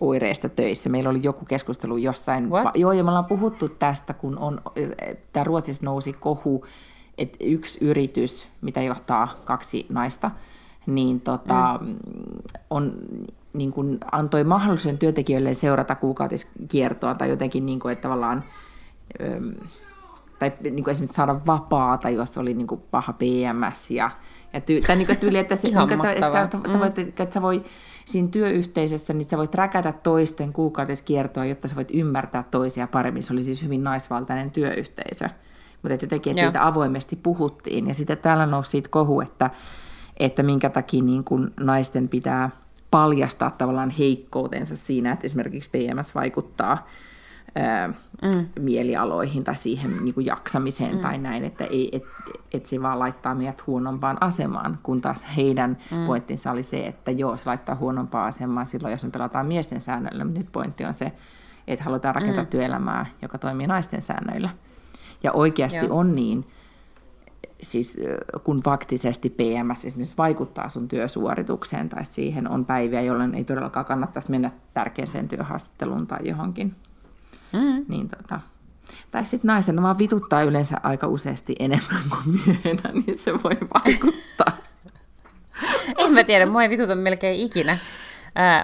oireista töissä. Meillä oli joku keskustelu jossain. What? Joo, ja me ollaan puhuttu tästä, kun on, tämä Ruotsissa nousi kohu, että yksi yritys, mitä johtaa kaksi naista, niin tota, mm. on, niin kuin antoi mahdollisuuden työntekijöille seurata kuukautiskiertoa tai jotenkin, niin kuin, että tavallaan, tai niin kuin esimerkiksi saada vapaata, jos oli niin kuin paha PMS ja, ja ty, tai niin kuin tyyli, että, se, niin kuin, että, että, että, että, että, että, että sä voi siinä työyhteisössä niin sä voit räkätä toisten kuukautiskiertoa, jotta sä voit ymmärtää toisia paremmin. Se oli siis hyvin naisvaltainen työyhteisö. Mutta jotenkin, että siitä avoimesti puhuttiin. Ja sitten täällä nousi siitä kohu, että, että minkä takia niin kun naisten pitää paljastaa tavallaan heikkoutensa siinä, että esimerkiksi PMS vaikuttaa ää, mm. mielialoihin tai siihen niin kuin jaksamiseen mm. tai näin, että ei, et, et se vaan laittaa meidät huonompaan asemaan, kun taas heidän mm. pointtinsa oli se, että joo, se laittaa huonompaan asemaan silloin, jos me pelataan miesten säännöillä, mutta nyt pointti on se, että halutaan rakentaa mm. työelämää, joka toimii naisten säännöillä. Ja oikeasti joo. on niin, siis kun faktisesti PMS esimerkiksi vaikuttaa sun työsuoritukseen tai siihen on päiviä, jolloin ei todellakaan kannattaisi mennä tärkeäseen työhaastatteluun tai johonkin. Mm. Niin tota, tai sitten naisen vaan vituttaa yleensä aika useasti enemmän kuin miehenä, niin se voi vaikuttaa. en mä tiedä, mua ei vituta melkein ikinä.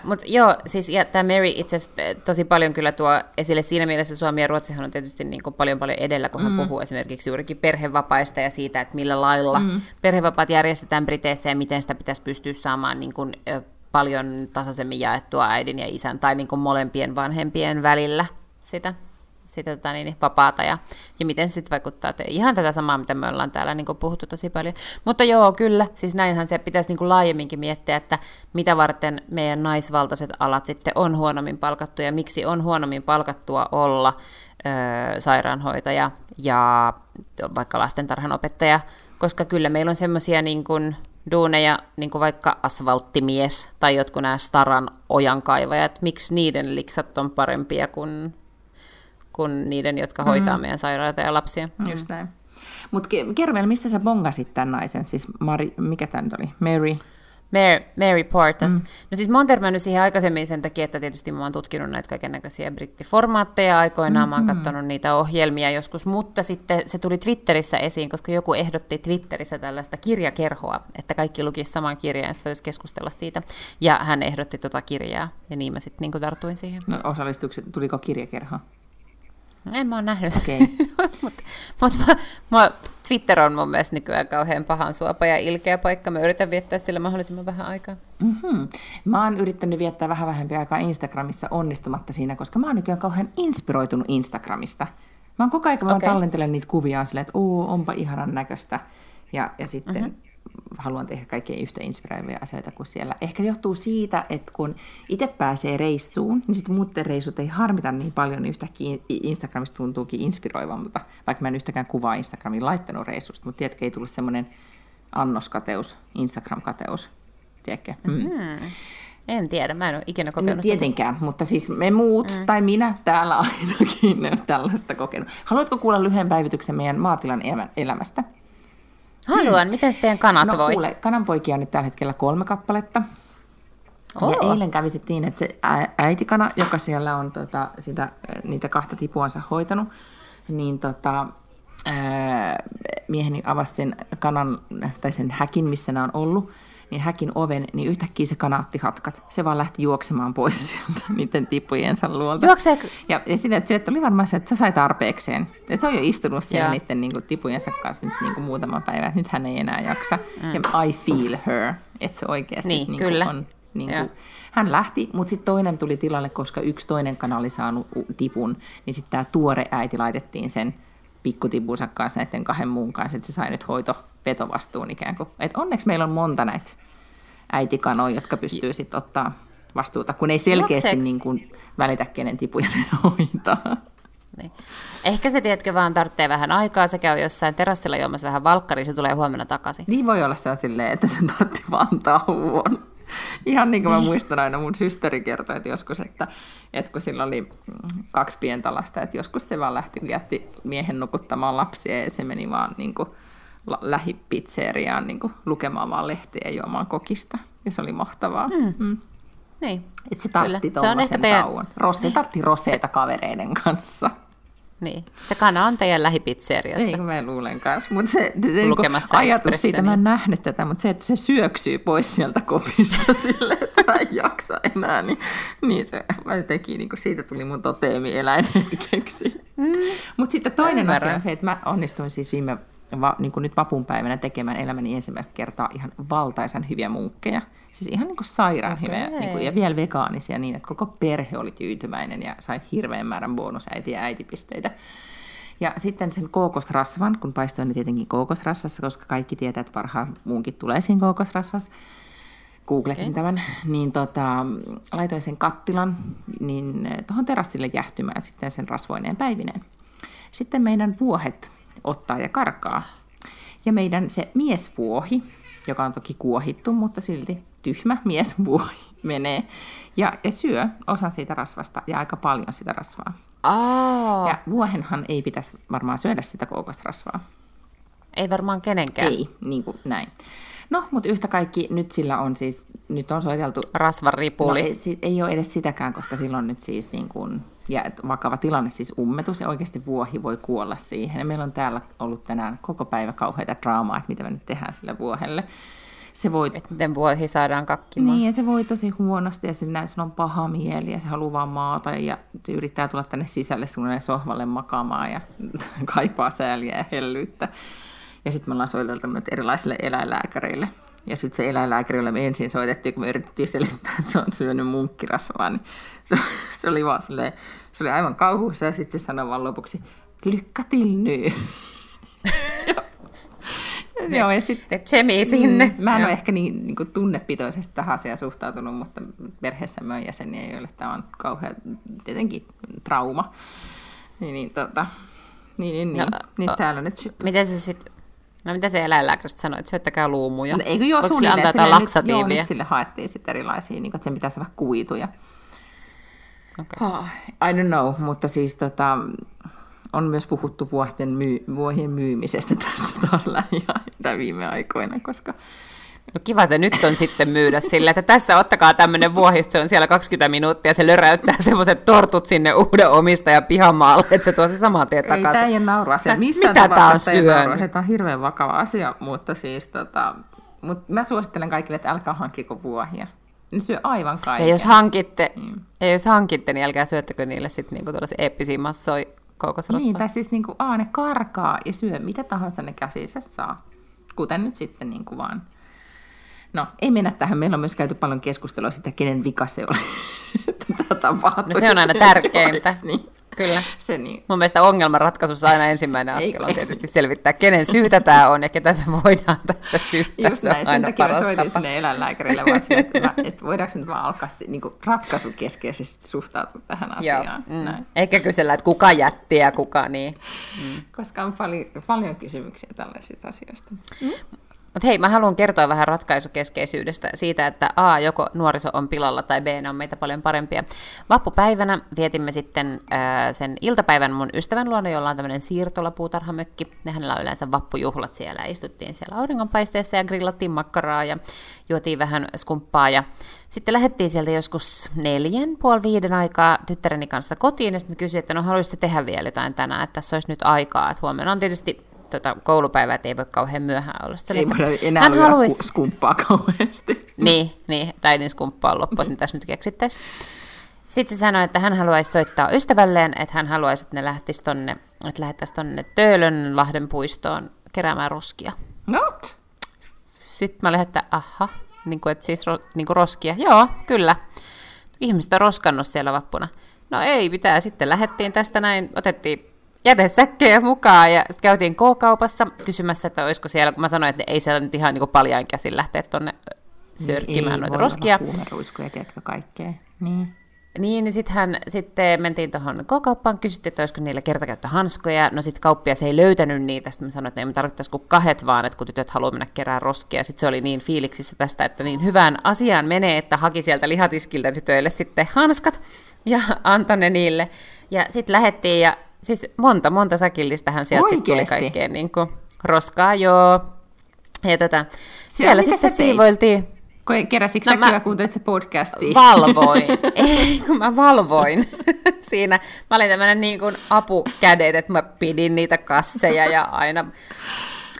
Mutta joo, siis ja tämä Mary itse asiassa tosi paljon kyllä tuo esille siinä mielessä Suomi ja Ruotsihan on tietysti niin kuin paljon paljon edellä, kun hän mm. puhuu esimerkiksi juurikin perhevapaista ja siitä, että millä lailla mm. perhevapaat järjestetään Briteissä ja miten sitä pitäisi pystyä saamaan niin kuin, paljon tasaisemmin jaettua äidin ja isän tai niin kuin molempien vanhempien välillä sitä sitä tota, niin, vapaata ja, ja miten se sitten vaikuttaa töihin. Ihan tätä samaa, mitä me ollaan täällä niin kuin, puhuttu tosi paljon. Mutta joo, kyllä, siis näinhän se pitäisi niin kuin, laajemminkin miettiä, että mitä varten meidän naisvaltaiset alat sitten on huonommin palkattuja, miksi on huonommin palkattua olla ö, sairaanhoitaja ja vaikka lastentarhanopettaja, koska kyllä meillä on semmoisia niin kuin, duuneja, niin kuin vaikka asfalttimies tai jotkut nämä Staran ojankaivajat, miksi niiden liksat on parempia kuin kuin niiden, jotka mm. hoitaa meidän sairaita ja lapsia. Mm. Just näin. Mutta kerro vielä, mistä sä bongasit tämän naisen? Siis Mari, mikä tämä nyt oli? Mary? Mary, Mary Portas. Mm. No siis mä oon törmännyt siihen aikaisemmin sen takia, että tietysti mä oon tutkinut näitä kaiken näköisiä brittiformaatteja aikoinaan, mm-hmm. mä oon katsonut niitä ohjelmia joskus, mutta sitten se tuli Twitterissä esiin, koska joku ehdotti Twitterissä tällaista kirjakerhoa, että kaikki lukisi saman kirjan ja sitten keskustella siitä, ja hän ehdotti tota kirjaa, ja niin mä sitten niin tartuin siihen. No osallistukset, tuliko kirjakerho? En mä oon nähnyt. Okay. Mutta mut mä, mä, Twitter on mun mielestä nykyään kauhean pahan suopa ja ilkeä paikka. Mä yritän viettää sillä mahdollisimman vähän aikaa. Mm-hmm. Mä oon yrittänyt viettää vähän vähempi aikaa Instagramissa onnistumatta siinä, koska mä oon nykyään kauhean inspiroitunut Instagramista. Mä oon koko ajan, okay. tallentelen niitä kuvia silleen, että onpa ihanan näköistä. Ja, ja sitten mm-hmm haluan tehdä kaikkein yhtä inspiroivia asioita kuin siellä. Ehkä johtuu siitä, että kun itse pääsee reissuun, niin sitten muuten reissut ei harmita niin paljon, niin yhtäkkiä Instagramista tuntuukin inspiroivammalta, vaikka mä en yhtäkään kuvaa Instagramiin laittanut reissusta, mutta tiedätkö, ei tullut semmoinen annoskateus, Instagram-kateus, tiedätkö? Mm. Mm-hmm. En tiedä, mä en ole ikinä kokenut. No tietenkään, tätä. mutta siis me muut, mm. tai minä täällä ainakin, tällaista kokenut. Haluatko kuulla lyhyen päivityksen meidän maatilan elämästä? Haluan. Hmm. Miten teidän kanat no, voi? Kuule, kananpoikia on nyt tällä hetkellä kolme kappaletta. Oh. Ja eilen kävi sitten niin, että se äitikana, joka siellä on tota, sitä, niitä kahta tipuansa hoitanut, niin tota, mieheni avasi sen kanan, tai sen häkin, missä nämä on ollut, niin häkin oven, niin yhtäkkiä se kana otti hatkat. Se vaan lähti juoksemaan pois sieltä niiden tippujensa luolta. Juokseeko? Ja, ja sille, että, sille oli varmaan se, että sä sai tarpeekseen. Ja se on jo istunut siellä Joo. niiden niin kuin, tipujensa kanssa nyt niin kuin muutama päivä. Nyt hän ei enää jaksa. Mm. Ja I feel her, että se oikeasti niin, niin kyllä. on... Niin kuin, hän lähti, mutta sitten toinen tuli tilalle, koska yksi toinen kana oli saanut tipun, niin sitten tämä tuore äiti laitettiin sen pikkutipunsa kanssa näiden kahden muun kanssa, että se sai nyt hoito vetovastuun ikään kuin. Et onneksi meillä on monta näitä äitikanoja, jotka pystyy sitten ottaa vastuuta, kun ei selkeästi niin kuin välitä kenen tipuja ne hoitaa. Niin. Ehkä se, tiedätkö, vaan tarvitsee vähän aikaa, se käy jossain terassilla juomassa vähän valkkari, se tulee huomenna takaisin. Niin voi olla se on silleen, että se tarvitsi vaan tauon. Ihan niin kuin mä niin. muistan aina, mun systeri kertoi, että joskus, että, että kun sillä oli kaksi pientä lasta, että joskus se vaan lähti, jätti miehen nukuttamaan lapsia ja se meni vaan niin kuin lähipizzeriaan niin lukemaan vaan lehtiä ja juomaan kokista. Ja se oli mahtavaa. Mm. Mm. Niin. Et se tartti se on ehkä teidän... tauon. Rossi tartti roseita se... kavereiden kanssa. Niin. Se kana on teidän lähipizzeriassa. Niin, mä luulen kanssa. Mutta se, se niinku Lukemassa niin ajatus siitä, mä en nähnyt tätä, mutta se, että se syöksyy pois sieltä kopista sille, että mä en jaksa enää, niin, niin se mä teki, niin kuin siitä tuli mun toteemi eläinhetkeksi. Mm. Mutta sitten toinen asia on se, että mä onnistuin siis viime va, niin kuin nyt vapunpäivänä tekemään elämäni ensimmäistä kertaa ihan valtaisan hyviä munkkeja. Siis ihan niin kuin sairaan hyviä, niin kuin, ja vielä vegaanisia niin, että koko perhe oli tyytyväinen ja sai hirveän määrän bonusäiti- ja äitipisteitä. Ja sitten sen kookosrasvan, kun paistoin ne tietenkin kookosrasvassa, koska kaikki tietää, että parhaan muunkin tulee siinä kookosrasvassa. Googletin Okei. tämän, niin tota, laitoin sen kattilan niin tuohon terassille jähtymään sitten sen rasvoineen päivineen. Sitten meidän vuohet ottaa ja karkaa. Ja meidän se miesvuohi, joka on toki kuohittu, mutta silti tyhmä miesvuohi menee ja, ja syö osan siitä rasvasta ja aika paljon sitä rasvaa. Aa, Ja vuohenhan ei pitäisi varmaan syödä sitä kookosrasvaa. ei varmaan kenenkään. Ei, niin kuin näin. No, mutta yhtä kaikki, nyt sillä on siis, nyt on soiteltu Rasvaripuli. No, ei, ei ole edes sitäkään, koska silloin nyt siis niin kuin, ja vakava tilanne, siis ummetus, ja oikeasti vuohi voi kuolla siihen. Ja meillä on täällä ollut tänään koko päivä kauheita draamaa, että mitä me nyt tehdään sille vuohelle. Se voi, että miten vuohi saadaan kakkimaan. niin, ja se voi tosi huonosti, ja sillä on paha mieli, ja se haluaa vaan maata, ja se yrittää tulla tänne sisälle sohvalle makaamaan, ja kaipaa sääliä ja hellyyttä. Ja sitten me ollaan soiteltu nyt erilaisille eläinlääkäreille. Ja sitten se eläinlääkäri, jolle me ensin soitettiin, kun me yritettiin selittää, että se on syönyt munkkirasvaa, niin se, se oli vaan silleen, se oli aivan kauhuissa, ja sitten se sanoi vaan lopuksi, till nu. Joo, ja sitten Tsemi sinne. Mm, Mä en Joo. ole ehkä niin, niin kuin tunnepitoisesti tähän asiaan suhtautunut, mutta perheessämme on jäseniä, joille tämä on kauhean tietenkin trauma. Niin, niin, tota, niin, niin, niin, No, niin o- täällä nyt sitten... Miten se sitten, no mitä se eläinlääkäristä sanoi, että syöttäkää luumuja? No, eikö joo, Voiko sille antaa jotain nyt- Joo, nyt sille haettiin sitten erilaisia, niin kuin, että sen pitää saada kuituja. Okei. Oh, I don't know, mutta siis tota, on myös puhuttu vuohien, myy- vuohien myymisestä tässä taas lähiaikoina viime aikoina, koska No kiva se nyt on sitten myydä sille, että tässä ottakaa tämmöinen vuohisto, se on siellä 20 minuuttia, se löräyttää semmoiset tortut sinne uuden omistajan pihamaalle, että se tuo se saman tien Ei, tämä takaisin. ei ole naurua. Se, missään mitä tää on syönyt? Tämä on hirveän vakava asia, mutta siis tota, mut mä suosittelen kaikille, että älkää hankkiko vuohia. Ne syö aivan kaiken. Ja jos hankitte, Mm. ja jos hankitte, niin älkää syöttäkö niille sitten niinku tuollaisia eeppisiä massoja kookosrasvaa. niin, tai siis niinku, aa, ne karkaa ja syö mitä tahansa ne käsissä saa. Kuten nyt sitten niinku vaan. No, ei mennä tähän. Meillä on myös käyty paljon keskustelua sitä, kenen vika se oli. tapahtui. No se on aina tärkeintä. Niin. Kyllä. Se niin. Mun mielestä ongelmanratkaisussa aina ensimmäinen askel on tietysti selvittää, kenen syytä tämä on ja ketä me voidaan tästä syyttää. Just Se on näin, sen aina takia soitin sinne eläinlääkärille vaan sille, että, mä, että voidaanko nyt vaan alkaa niin ratkaisukeskeisesti suhtautua tähän Joo. asiaan. Mm. Näin. Eikä kysellä, että kuka jätti ja kuka niin. Koska on paljon, paljon kysymyksiä tällaisista asioista. Mutta hei, mä haluan kertoa vähän ratkaisukeskeisyydestä siitä, että A, joko nuoriso on pilalla tai B, ne on meitä paljon parempia. Vappupäivänä vietimme sitten ää, sen iltapäivän mun ystävän luona, jolla on tämmöinen siirtolapuutarhamökki. Ja hänellä on yleensä vappujuhlat siellä. Istuttiin siellä auringonpaisteessa ja grillattiin makkaraa ja juotiin vähän skumppaa. Ja sitten lähdettiin sieltä joskus neljän, puoli viiden aikaa tyttäreni kanssa kotiin. Ja sitten kysyin, että no haluaisitte tehdä vielä jotain tänään, että tässä olisi nyt aikaa. Että huomenna on tietysti tota, koulupäivät ei voi kauhean myöhään olla. Sitten Ei voida enää hän haluaisi, ku- skumppaa kauheasti. niin, niin, äidin skumppa on loppu, että mitä tässä nyt keksittäisiin. Sitten se sanoi, että hän haluaisi soittaa ystävälleen, että hän haluaisi, että ne lähtisi tonne, että lähettäisiin tonne Töölönlahden puistoon keräämään roskia. Not. Sitten mä olin, että aha, niin kuin, että siis ro, niin kuin roskia. Joo, kyllä. Ihmiset on roskannut siellä vappuna. No ei pitää. Sitten lähdettiin tästä näin, otettiin jätesäkkejä mukaan ja sitten käytiin K-kaupassa kysymässä, että olisiko siellä, kun mä sanoin, että ei siellä nyt ihan niin paljain käsin lähteä tuonne sörkkimään noita roskia. Huumeruiskuja, tiedätkö kaikkea. Niin. Niin, niin sitten hän, sitten mentiin tuohon K-kauppaan, kysyttiin, että olisiko niillä kertakäyttöhanskoja. No sitten kauppias ei löytänyt niitä, sitten mä sanoin, että ei me tarvittaisi kuin kahdet vaan, että kun tytöt haluaa mennä kerää roskia. Sitten se oli niin fiiliksissä tästä, että niin hyvään asiaan menee, että haki sieltä lihatiskiltä tytöille sitten hanskat ja antoi ne niille. Ja sitten lähettiin ja siis monta, monta säkillistähän sieltä sitten tuli kaikkea niin kuin, roskaa, joo. Ja tota, siellä mitä sitten siivoiltiin. Ko- Keräsitkö No no, mä- kuuntelit se podcastia? Valvoin. Ei, kun mä valvoin siinä. Mä olin tämmöinen niin kuin apukädet, että mä pidin niitä kasseja ja aina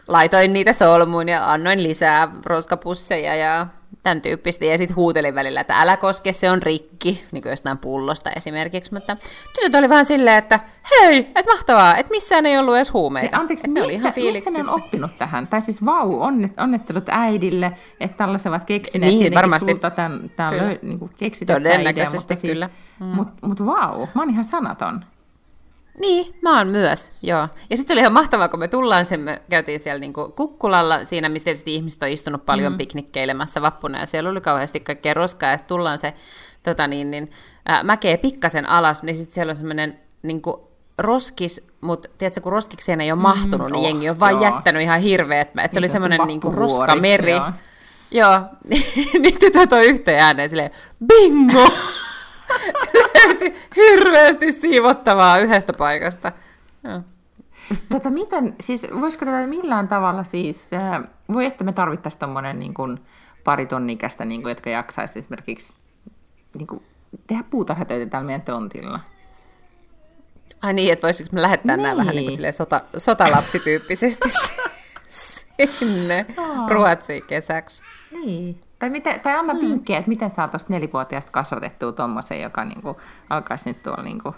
laitoin niitä solmuun ja annoin lisää roskapusseja ja tämän tyyppistä. Ja sitten huutelin välillä, että älä koske, se on rikki, niin kuin jostain pullosta esimerkiksi. Mutta tytöt oli vähän silleen, että hei, että mahtavaa, että missään ei ollut edes huumeita. Hei, anteeksi, Et missä, ne oli ihan missä ne on oppinut tähän? Tai siis vau, onnet, onnittelut äidille, että tällaiset ovat keksineet Niin, varmasti. sulta tämän, tämän Kyllä. löy, niin kuin keksinyt tämä idea, Todennäköisesti mutta siis, kyllä. Mm. Mutta mut vau, mä oon ihan sanaton. Niin, mä oon myös, joo. Ja sitten se oli ihan mahtavaa, kun me tullaan sen, me käytiin siellä niinku kukkulalla, siinä missä tietysti ihmiset on istunut paljon mm. piknikkeilemässä vappuna, ja siellä oli kauheasti kaikkea roskaa, ja sitten tullaan se tota niin, niin, ää, mäkeä pikkasen alas, niin sitten siellä on semmoinen niinku, roskis, mutta tiedätkö, kun roskikseen ei ole mahtunut, mm, niin oh, jengi on vaan joo. jättänyt ihan hirveät, että se Niin oli sanottu semmoinen niinku roskameri. joo. Joo, niin tytöt on yhteen ääneen silleen, bingo! Löytyi hirveästi siivottavaa yhdestä paikasta. Joo. Tätä miten, siis voisiko tätä millään tavalla siis, äh, voi että me tarvittaisiin tuommoinen niin kuin pari tonnikästä, niin kuin, jotka jaksaisi esimerkiksi niin kuin, tehdä puutarhatöitä täällä meidän tontilla. Ai niin, että voisiko me lähettää niin. nämä vähän niin kuin Niin. sota, sotalapsityyppisesti sinne Ruotsiin kesäksi. Niin. Tai, miten, tai anna vinkkejä, että miten saa tuosta nelivuotiaasta kasvatettua tuommoisen, joka niin kuin, alkaisi nyt tuolla niin kuin,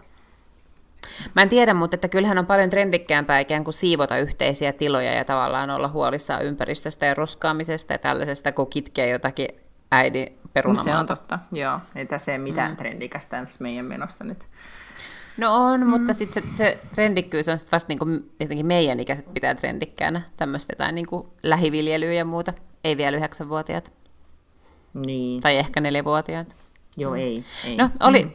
Mä en tiedä, mutta että kyllähän on paljon trendikkäämpää ikään kuin siivota yhteisiä tiloja ja tavallaan olla huolissaan ympäristöstä ja roskaamisesta ja tällaisesta, kun kitkee jotakin äidin No se on perunamaata. totta, joo. Ei tässä ei mitään mm. trendikästä tässä meidän menossa nyt. No on, mm. mutta sitten se, se trendikkyys on sit vasta niinku, jotenkin meidän ikäiset pitää trendikkäänä, tämmöistä jotain niinku lähiviljelyä ja muuta. Ei vielä yhdeksänvuotiaat, Niin. tai ehkä neljävuotiaat. Joo, ei. ei. No oli mm.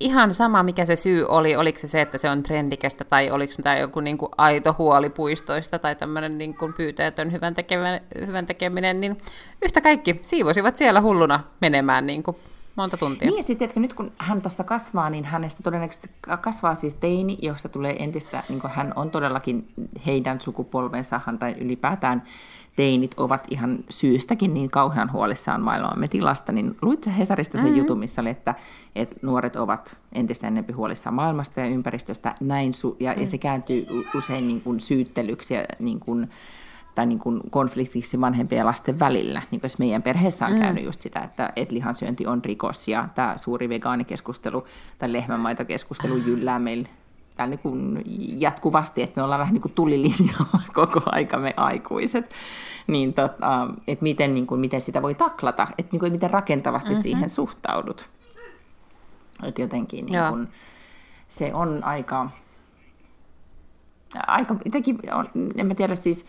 ihan sama, mikä se syy oli. Oliko se se, että se on trendikästä, tai oliko tämä joku niinku aito huoli puistoista, tai tämmöinen niinku pyyteetön hyvän, tekeminen, hyvän tekeminen, niin yhtä kaikki siivosivat siellä hulluna menemään niinku monta tuntia. Niin ja sitten, että nyt kun hän tuossa kasvaa, niin hänestä todennäköisesti kasvaa siis teini, josta tulee entistä, niin kuin hän on todellakin heidän sukupolvensahan tai ylipäätään teinit ovat ihan syystäkin niin kauhean huolissaan maailmamme tilasta, niin luit Hesarista sen mm-hmm. jutun, missä oli, että, että nuoret ovat entistä enemmän huolissaan maailmasta ja ympäristöstä, näin su- ja, mm. ja se kääntyy usein niin kuin syyttelyksi ja niin kuin, tai niin kuin konfliktiksi vanhempien ja lasten välillä. Niin kuin meidän perheessä on mm. käynyt just sitä, että et lihansyönti on rikos ja tämä suuri vegaanikeskustelu tai lehmänmaitokeskustelu jyllää meillä täällä niin kuin jatkuvasti, että me ollaan vähän niin kuin tulilinjalla koko aika me aikuiset, niin tota, että miten, niin kuin, miten sitä voi taklata, että niin kuin, miten rakentavasti mm-hmm. siihen suhtaudut. Että jotenkin niin kuin, se on aika, aika jotenkin, on, en mä tiedä siis,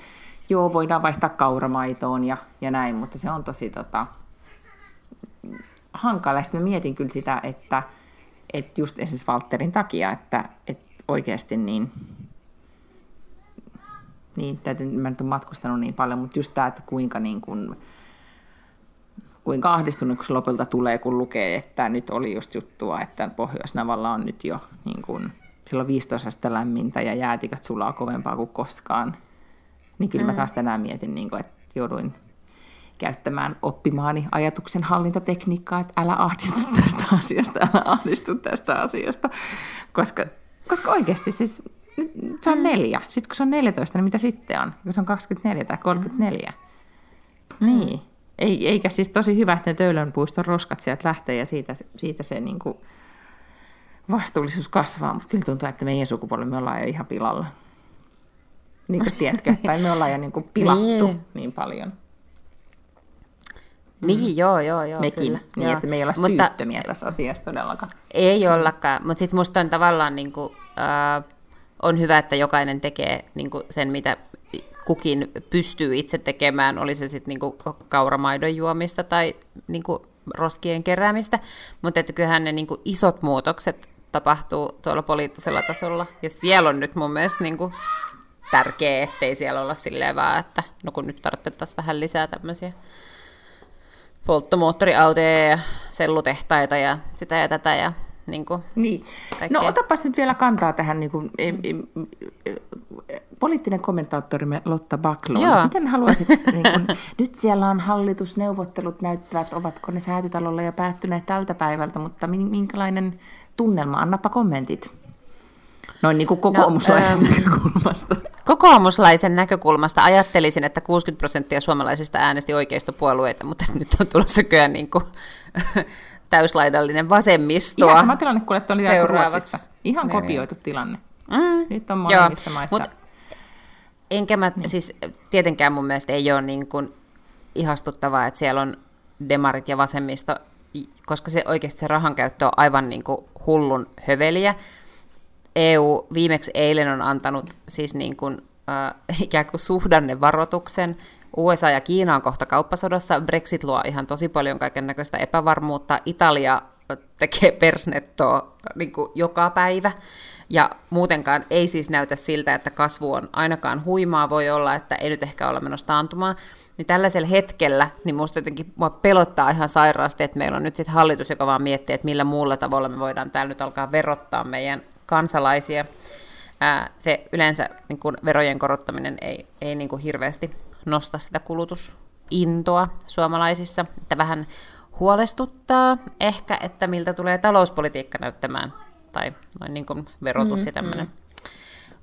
joo, voidaan vaihtaa kauramaitoon ja, ja näin, mutta se on tosi tota, hankala. Sitten mä mietin kyllä sitä, että, että just esimerkiksi Walterin takia, että, että oikeasti niin, niin täytyy, mä nyt matkustanut niin paljon, mutta just tämä, että kuinka niin kuin, kuinka ahdistunut se lopulta tulee, kun lukee, että nyt oli just juttua, että Pohjois-Navalla on nyt jo niin kuin, silloin 15 astetta lämmintä ja jäätiköt sulaa kovempaa kuin koskaan. Niin kyllä mm. mä taas tänään mietin, niin kuin, että jouduin käyttämään oppimaani ajatuksen hallintatekniikkaa, että älä ahdistu tästä asiasta, älä ahdistu tästä asiasta, koska, koska oikeasti siis nyt se on neljä. Sitten kun se on 14, niin mitä sitten on? Kun se on 24 tai 34. Mm. Niin. Ei, eikä siis tosi hyvä, että ne Töölönpuiston roskat sieltä lähtee ja siitä, siitä se niin kuin vastuullisuus kasvaa, mutta kyllä tuntuu, että meidän sukupolvi me ollaan jo ihan pilalla. Niin kuin tiedätkö, tai me ollaan jo niin kuin pilattu Niin. niin paljon. Niin, joo, joo, joo. Mekin, kyllä. niin joo. että me ei olla Mutta syyttömiä tässä asiassa todellakaan. ei ollakaan, mutta sitten musta on tavallaan niin kuin, äh, on hyvä, että jokainen tekee niin kuin sen, mitä kukin pystyy itse tekemään, oli se sitten niin kauramaidon juomista tai niin kuin roskien keräämistä, mutta että kyllähän ne niin kuin isot muutokset tapahtuu tuolla poliittisella tasolla, ja siellä on nyt mun mielestä niin kuin tärkeää, ettei siellä olla silleen vaan, että no kun nyt tarvittaisiin vähän lisää tämmöisiä polttomoottoriautoja ja sellutehtaita ja sitä ja tätä ja niin kuin, Niin. Kaikkea. No otapas nyt vielä kantaa tähän niin kuin, em, em, poliittinen kommentaattorimme Lotta Backlund. Joo. Miten haluaisit, niin kuin, nyt siellä on hallitusneuvottelut näyttävät, ovatko ne säätytalolla jo päättyneet tältä päivältä, mutta min- minkälainen tunnelma? Annapa kommentit. Noin niin kuin kokoomuslaisen No, no, näkökulmasta. kokoomuslaisen näkökulmasta ajattelisin, että 60 prosenttia suomalaisista äänesti oikeistopuolueita, mutta nyt on tulossa kyllä niin kuin, täyslaidallinen vasemmistoa. Ihan sama tilanne kuin että oli. Ruotsissa. Ihan Niin, kopioitu tilanne. Mm, Nyt on molemmissa maissa. Mut, enkä mä, niin. siis tietenkään mun mielestä ei ole niin kuin ihastuttavaa, että siellä on demarit ja vasemmisto, koska se oikeasti se rahankäyttö on aivan niin kuin hullun höveliä. EU viimeksi eilen on antanut siis niin kuin, äh, ikään kuin suhdannevaroituksen. USA ja Kiina on kohta kauppasodassa. Brexit luo ihan tosi paljon kaiken näköistä epävarmuutta. Italia tekee persnettoa niin kuin joka päivä. Ja muutenkaan ei siis näytä siltä, että kasvu on ainakaan huimaa, voi olla, että ei nyt ehkä olla menossa taantumaan. Niin tällaisella hetkellä, niin musta jotenkin mua pelottaa ihan sairaasti, että meillä on nyt sitten hallitus, joka vaan miettii, että millä muulla tavalla me voidaan täällä nyt alkaa verottaa meidän kansalaisia. Ää, se yleensä niin kun verojen korottaminen ei, ei niin kuin hirveästi nosta sitä kulutusintoa suomalaisissa, että vähän huolestuttaa ehkä, että miltä tulee talouspolitiikka näyttämään, tai noin niin kuin verotus mm, ja tämmöinen. Mm.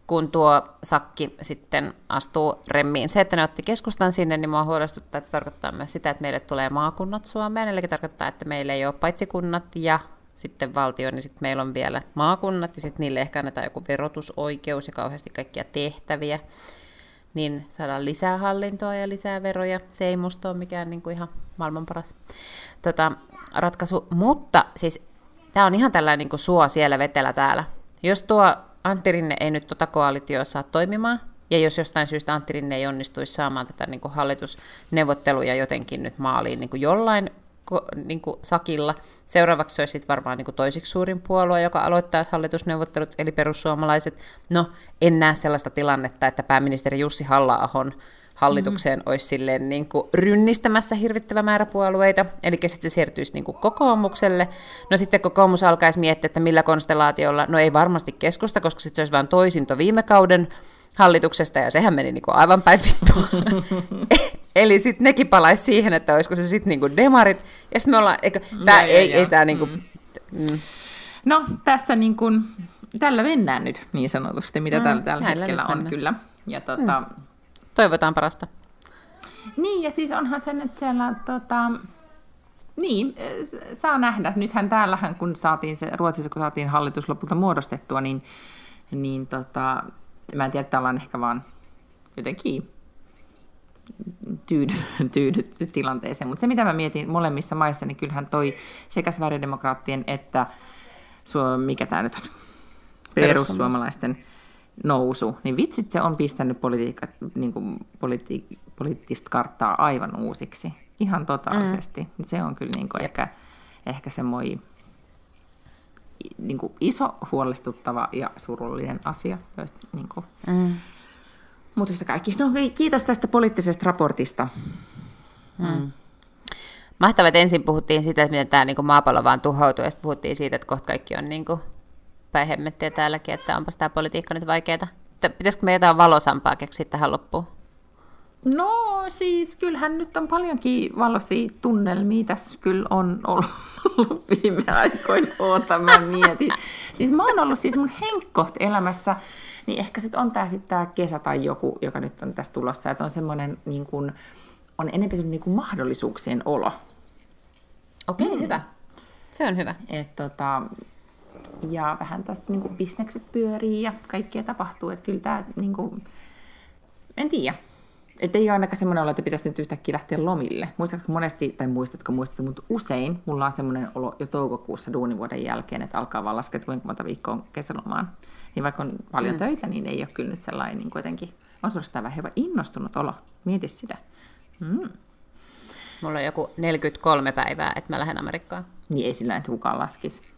Kun tuo sakki sitten astuu remmiin. Se, että ne otti keskustan sinne, niin mua huolestuttaa, että se tarkoittaa myös sitä, että meille tulee maakunnat Suomeen, eli tarkoittaa, että meillä ei ole paitsi kunnat ja sitten valtio, niin sitten meillä on vielä maakunnat, ja sitten niille ehkä annetaan joku verotusoikeus ja kauheasti kaikkia tehtäviä, niin saadaan lisää hallintoa ja lisää veroja. Se ei musta ole mikään niin kuin ihan maailman paras tota, ratkaisu, mutta siis tämä on ihan tällainen niin kuin suo siellä vetellä täällä. Jos tuo Antti Rinne ei nyt tuota koalitioa saa toimimaan, ja jos jostain syystä Antti Rinne ei onnistuisi saamaan tätä niin kuin hallitusneuvotteluja jotenkin nyt maaliin niin kuin jollain niin kuin sakilla. Seuraavaksi se olisi sitten varmaan niin kuin toisiksi suurin puolue, joka aloittaisi hallitusneuvottelut, eli perussuomalaiset. No, en näe sellaista tilannetta, että pääministeri Jussi halla hallitukseen mm. olisi silleen niin kuin rynnistämässä hirvittävä määrä puolueita, eli sitten se siirtyisi niin kuin kokoomukselle. No sitten kokoomus alkaisi miettiä, että millä konstellaatiolla, no ei varmasti keskusta, koska sitten se olisi vain toisinto viime kauden hallituksesta, ja sehän meni niinku aivan päin Eli sitten nekin palaisi siihen, että olisiko se sitten niinku demarit, ja sitten me ollaan, eikö, tää, no, ei, ei tää niinku... Mm. Mm. No, tässä niinku, tällä mennään nyt niin sanotusti, mitä mm, tällä, tällä hetkellä on kyllä. Ja tota, mm. Toivotaan parasta. Niin, ja siis onhan se nyt siellä, tota, niin, saa nähdä. Nythän täällähän, kun saatiin se, Ruotsissa, kun saatiin hallitus lopulta muodostettua, niin, niin tota, mä en tiedä, että ollaan ehkä vaan jotenkin tyydy, tyydytty tilanteeseen. Mutta se, mitä mä mietin molemmissa maissa, niin kyllähän toi sekä sverigedemokraattien että suo, mikä tämä nyt on, perussuomalaisten nousu, niin vitsit se on pistänyt politiikka, niin kuin politi- poliittista karttaa aivan uusiksi. Ihan totaalisesti. Mm. Se on kyllä niin kuin ehkä, ehkä semmoinen niin kuin iso, huolestuttava ja surullinen asia. Niin kuin. Mm. Mutta yhtä kaikki. No, kiitos tästä poliittisesta raportista. Mm. Mm. Mahtavaa, että ensin puhuttiin siitä, että miten tämä niin maapallo vaan tuhoutuu, ja sitten puhuttiin siitä, että kohta kaikki on niin päin hemmettiä täälläkin, että onpas tämä politiikka nyt vaikeaa. Pitäisikö me jotain valosampaa keksiä tähän loppuun? No siis kyllähän nyt on paljonkin valoisia tunnelmia tässä kyllä on ollut viime aikoina. Oota, mä mietin. Siis mä oon ollut siis mun henkkoht elämässä, niin ehkä sitten on tää sitten tää kesä tai joku, joka nyt on tässä tulossa, että on semmoinen niin kuin, on enemmän niin kuin mahdollisuuksien olo. Okei, okay, mm. hyvä. Se on hyvä. Et, tota, ja vähän tästä niin kuin bisnekset pyörii ja kaikkea tapahtuu, että kyllä tämä, niin kuin, en tiedä että ei ole ainakaan semmoinen olo, että pitäisi nyt yhtäkkiä lähteä lomille. Muistatko monesti, tai muistatko muistatko, mutta usein mulla on semmoinen olo jo toukokuussa duunivuoden jälkeen, että alkaa vaan laskea, että kuinka monta viikkoa on kesälomaan. Niin vaikka on paljon mm. töitä, niin ei ole kyllä nyt sellainen niin kuitenkin, on suorastaan vähän innostunut olo. Mieti sitä. Mm. Mulla on joku 43 päivää, että mä lähden Amerikkaan. Niin ei sillä että kukaan laskisi.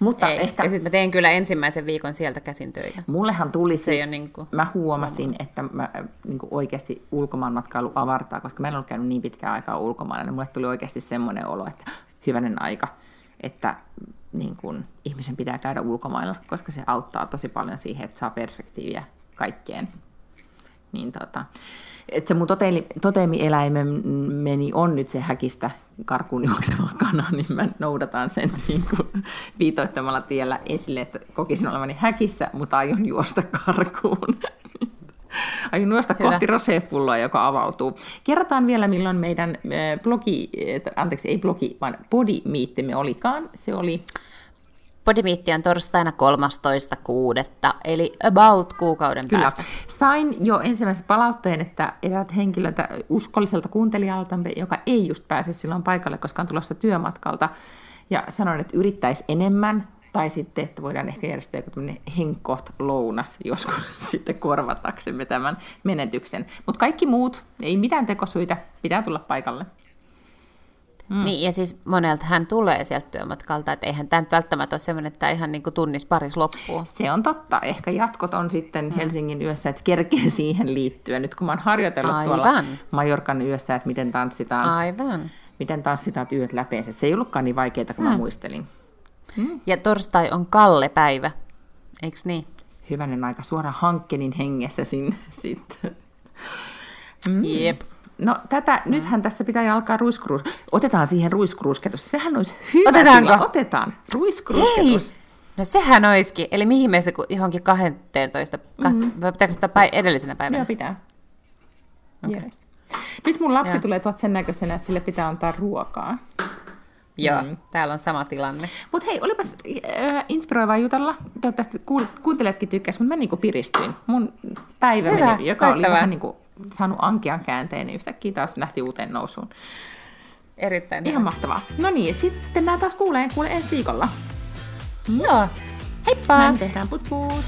Mutta Ei. ehkä... Ja sitten mä teen kyllä ensimmäisen viikon sieltä käsin töitä. Mullehan tuli se siis, niin kuin... mä huomasin, että mä niin kuin oikeasti ulkomaanmatkailu avartaa, koska mä en ollut käynyt niin pitkään aikaa ulkomailla, niin mulle tuli oikeasti semmoinen olo, että hyvänen aika, että niin kuin, ihmisen pitää käydä ulkomailla, koska se auttaa tosi paljon siihen, että saa perspektiiviä kaikkeen. Niin tota, että se mun toteemi, toteemieläimeni on nyt se häkistä karkuun juokseva kana, niin mä noudatan sen niin kuin viitoittamalla tiellä esille, että kokisin olevani häkissä, mutta aion juosta karkuun. Aion juosta Hyvä. kohti roseepulloa, joka avautuu. Kerrotaan vielä, milloin meidän blogi, anteeksi, ei blogi, vaan body olikaan. Se oli Podimiitti on torstaina 13.6. eli about kuukauden Kyllä. päästä. Sain jo ensimmäisen palautteen, että eräät henkilöltä uskolliselta kuuntelijalta, joka ei just pääse silloin paikalle, koska on tulossa työmatkalta, ja sanoin, että yrittäisi enemmän, tai sitten, että voidaan ehkä järjestää joku tämmöinen henkkoht lounas joskus sitten korvataksemme tämän menetyksen. Mutta kaikki muut, ei mitään tekosyitä, pitää tulla paikalle. Mm. Niin, ja siis monelta hän tulee sieltä työmatkalta, että eihän tämä nyt välttämättä ole sellainen, että ihan niin kuin tunnis paris loppuu. Se on totta. Ehkä jatkot on sitten mm. Helsingin yössä, että kerkee siihen liittyen. Nyt kun mä oon harjoitellut Aivan. tuolla Majorkan yössä, että miten tanssitaan, Aivan. miten tanssitaan yöt läpeensä. Se ei ollutkaan niin vaikeaa kuin mm. mä muistelin. Ja torstai on Kalle-päivä, eikö niin? Hyvänen aika, suoraan hankkenin hengessä sinne sitten. Mm. Jep. No tätä, mm. nythän tässä pitää alkaa ruiskruus. Otetaan siihen ruiskruusketus. Sehän olisi hyvä Otetaanko? tila. Otetaan. Ruiskruusketus. Hei! No sehän olisikin. Eli mihin me se ku- johonkin 12, mm-hmm. vai pitääkö ottaa päi- edellisenä päivänä? Joo, pitää. Okay. Yes. Nyt mun lapsi Joo. tulee tuot sen näköisenä, että sille pitää antaa ruokaa. Joo, mm. täällä on sama tilanne. Mutta hei, olipas äh, inspiroivaa jutella. Toivottavasti kuuntelijatkin tykkäsivät, mutta mä niinku piristyin. Mun päivä Hyvä, meni, joka oli vähän niinku saanut ankean käänteen, niin yhtäkkiä taas lähti uuteen nousuun. Erittäin Ihan mahtavaa. No niin, sitten mä taas kuulen, kuulen ensi viikolla. Joo, heippa! Näin tehdään, put puus.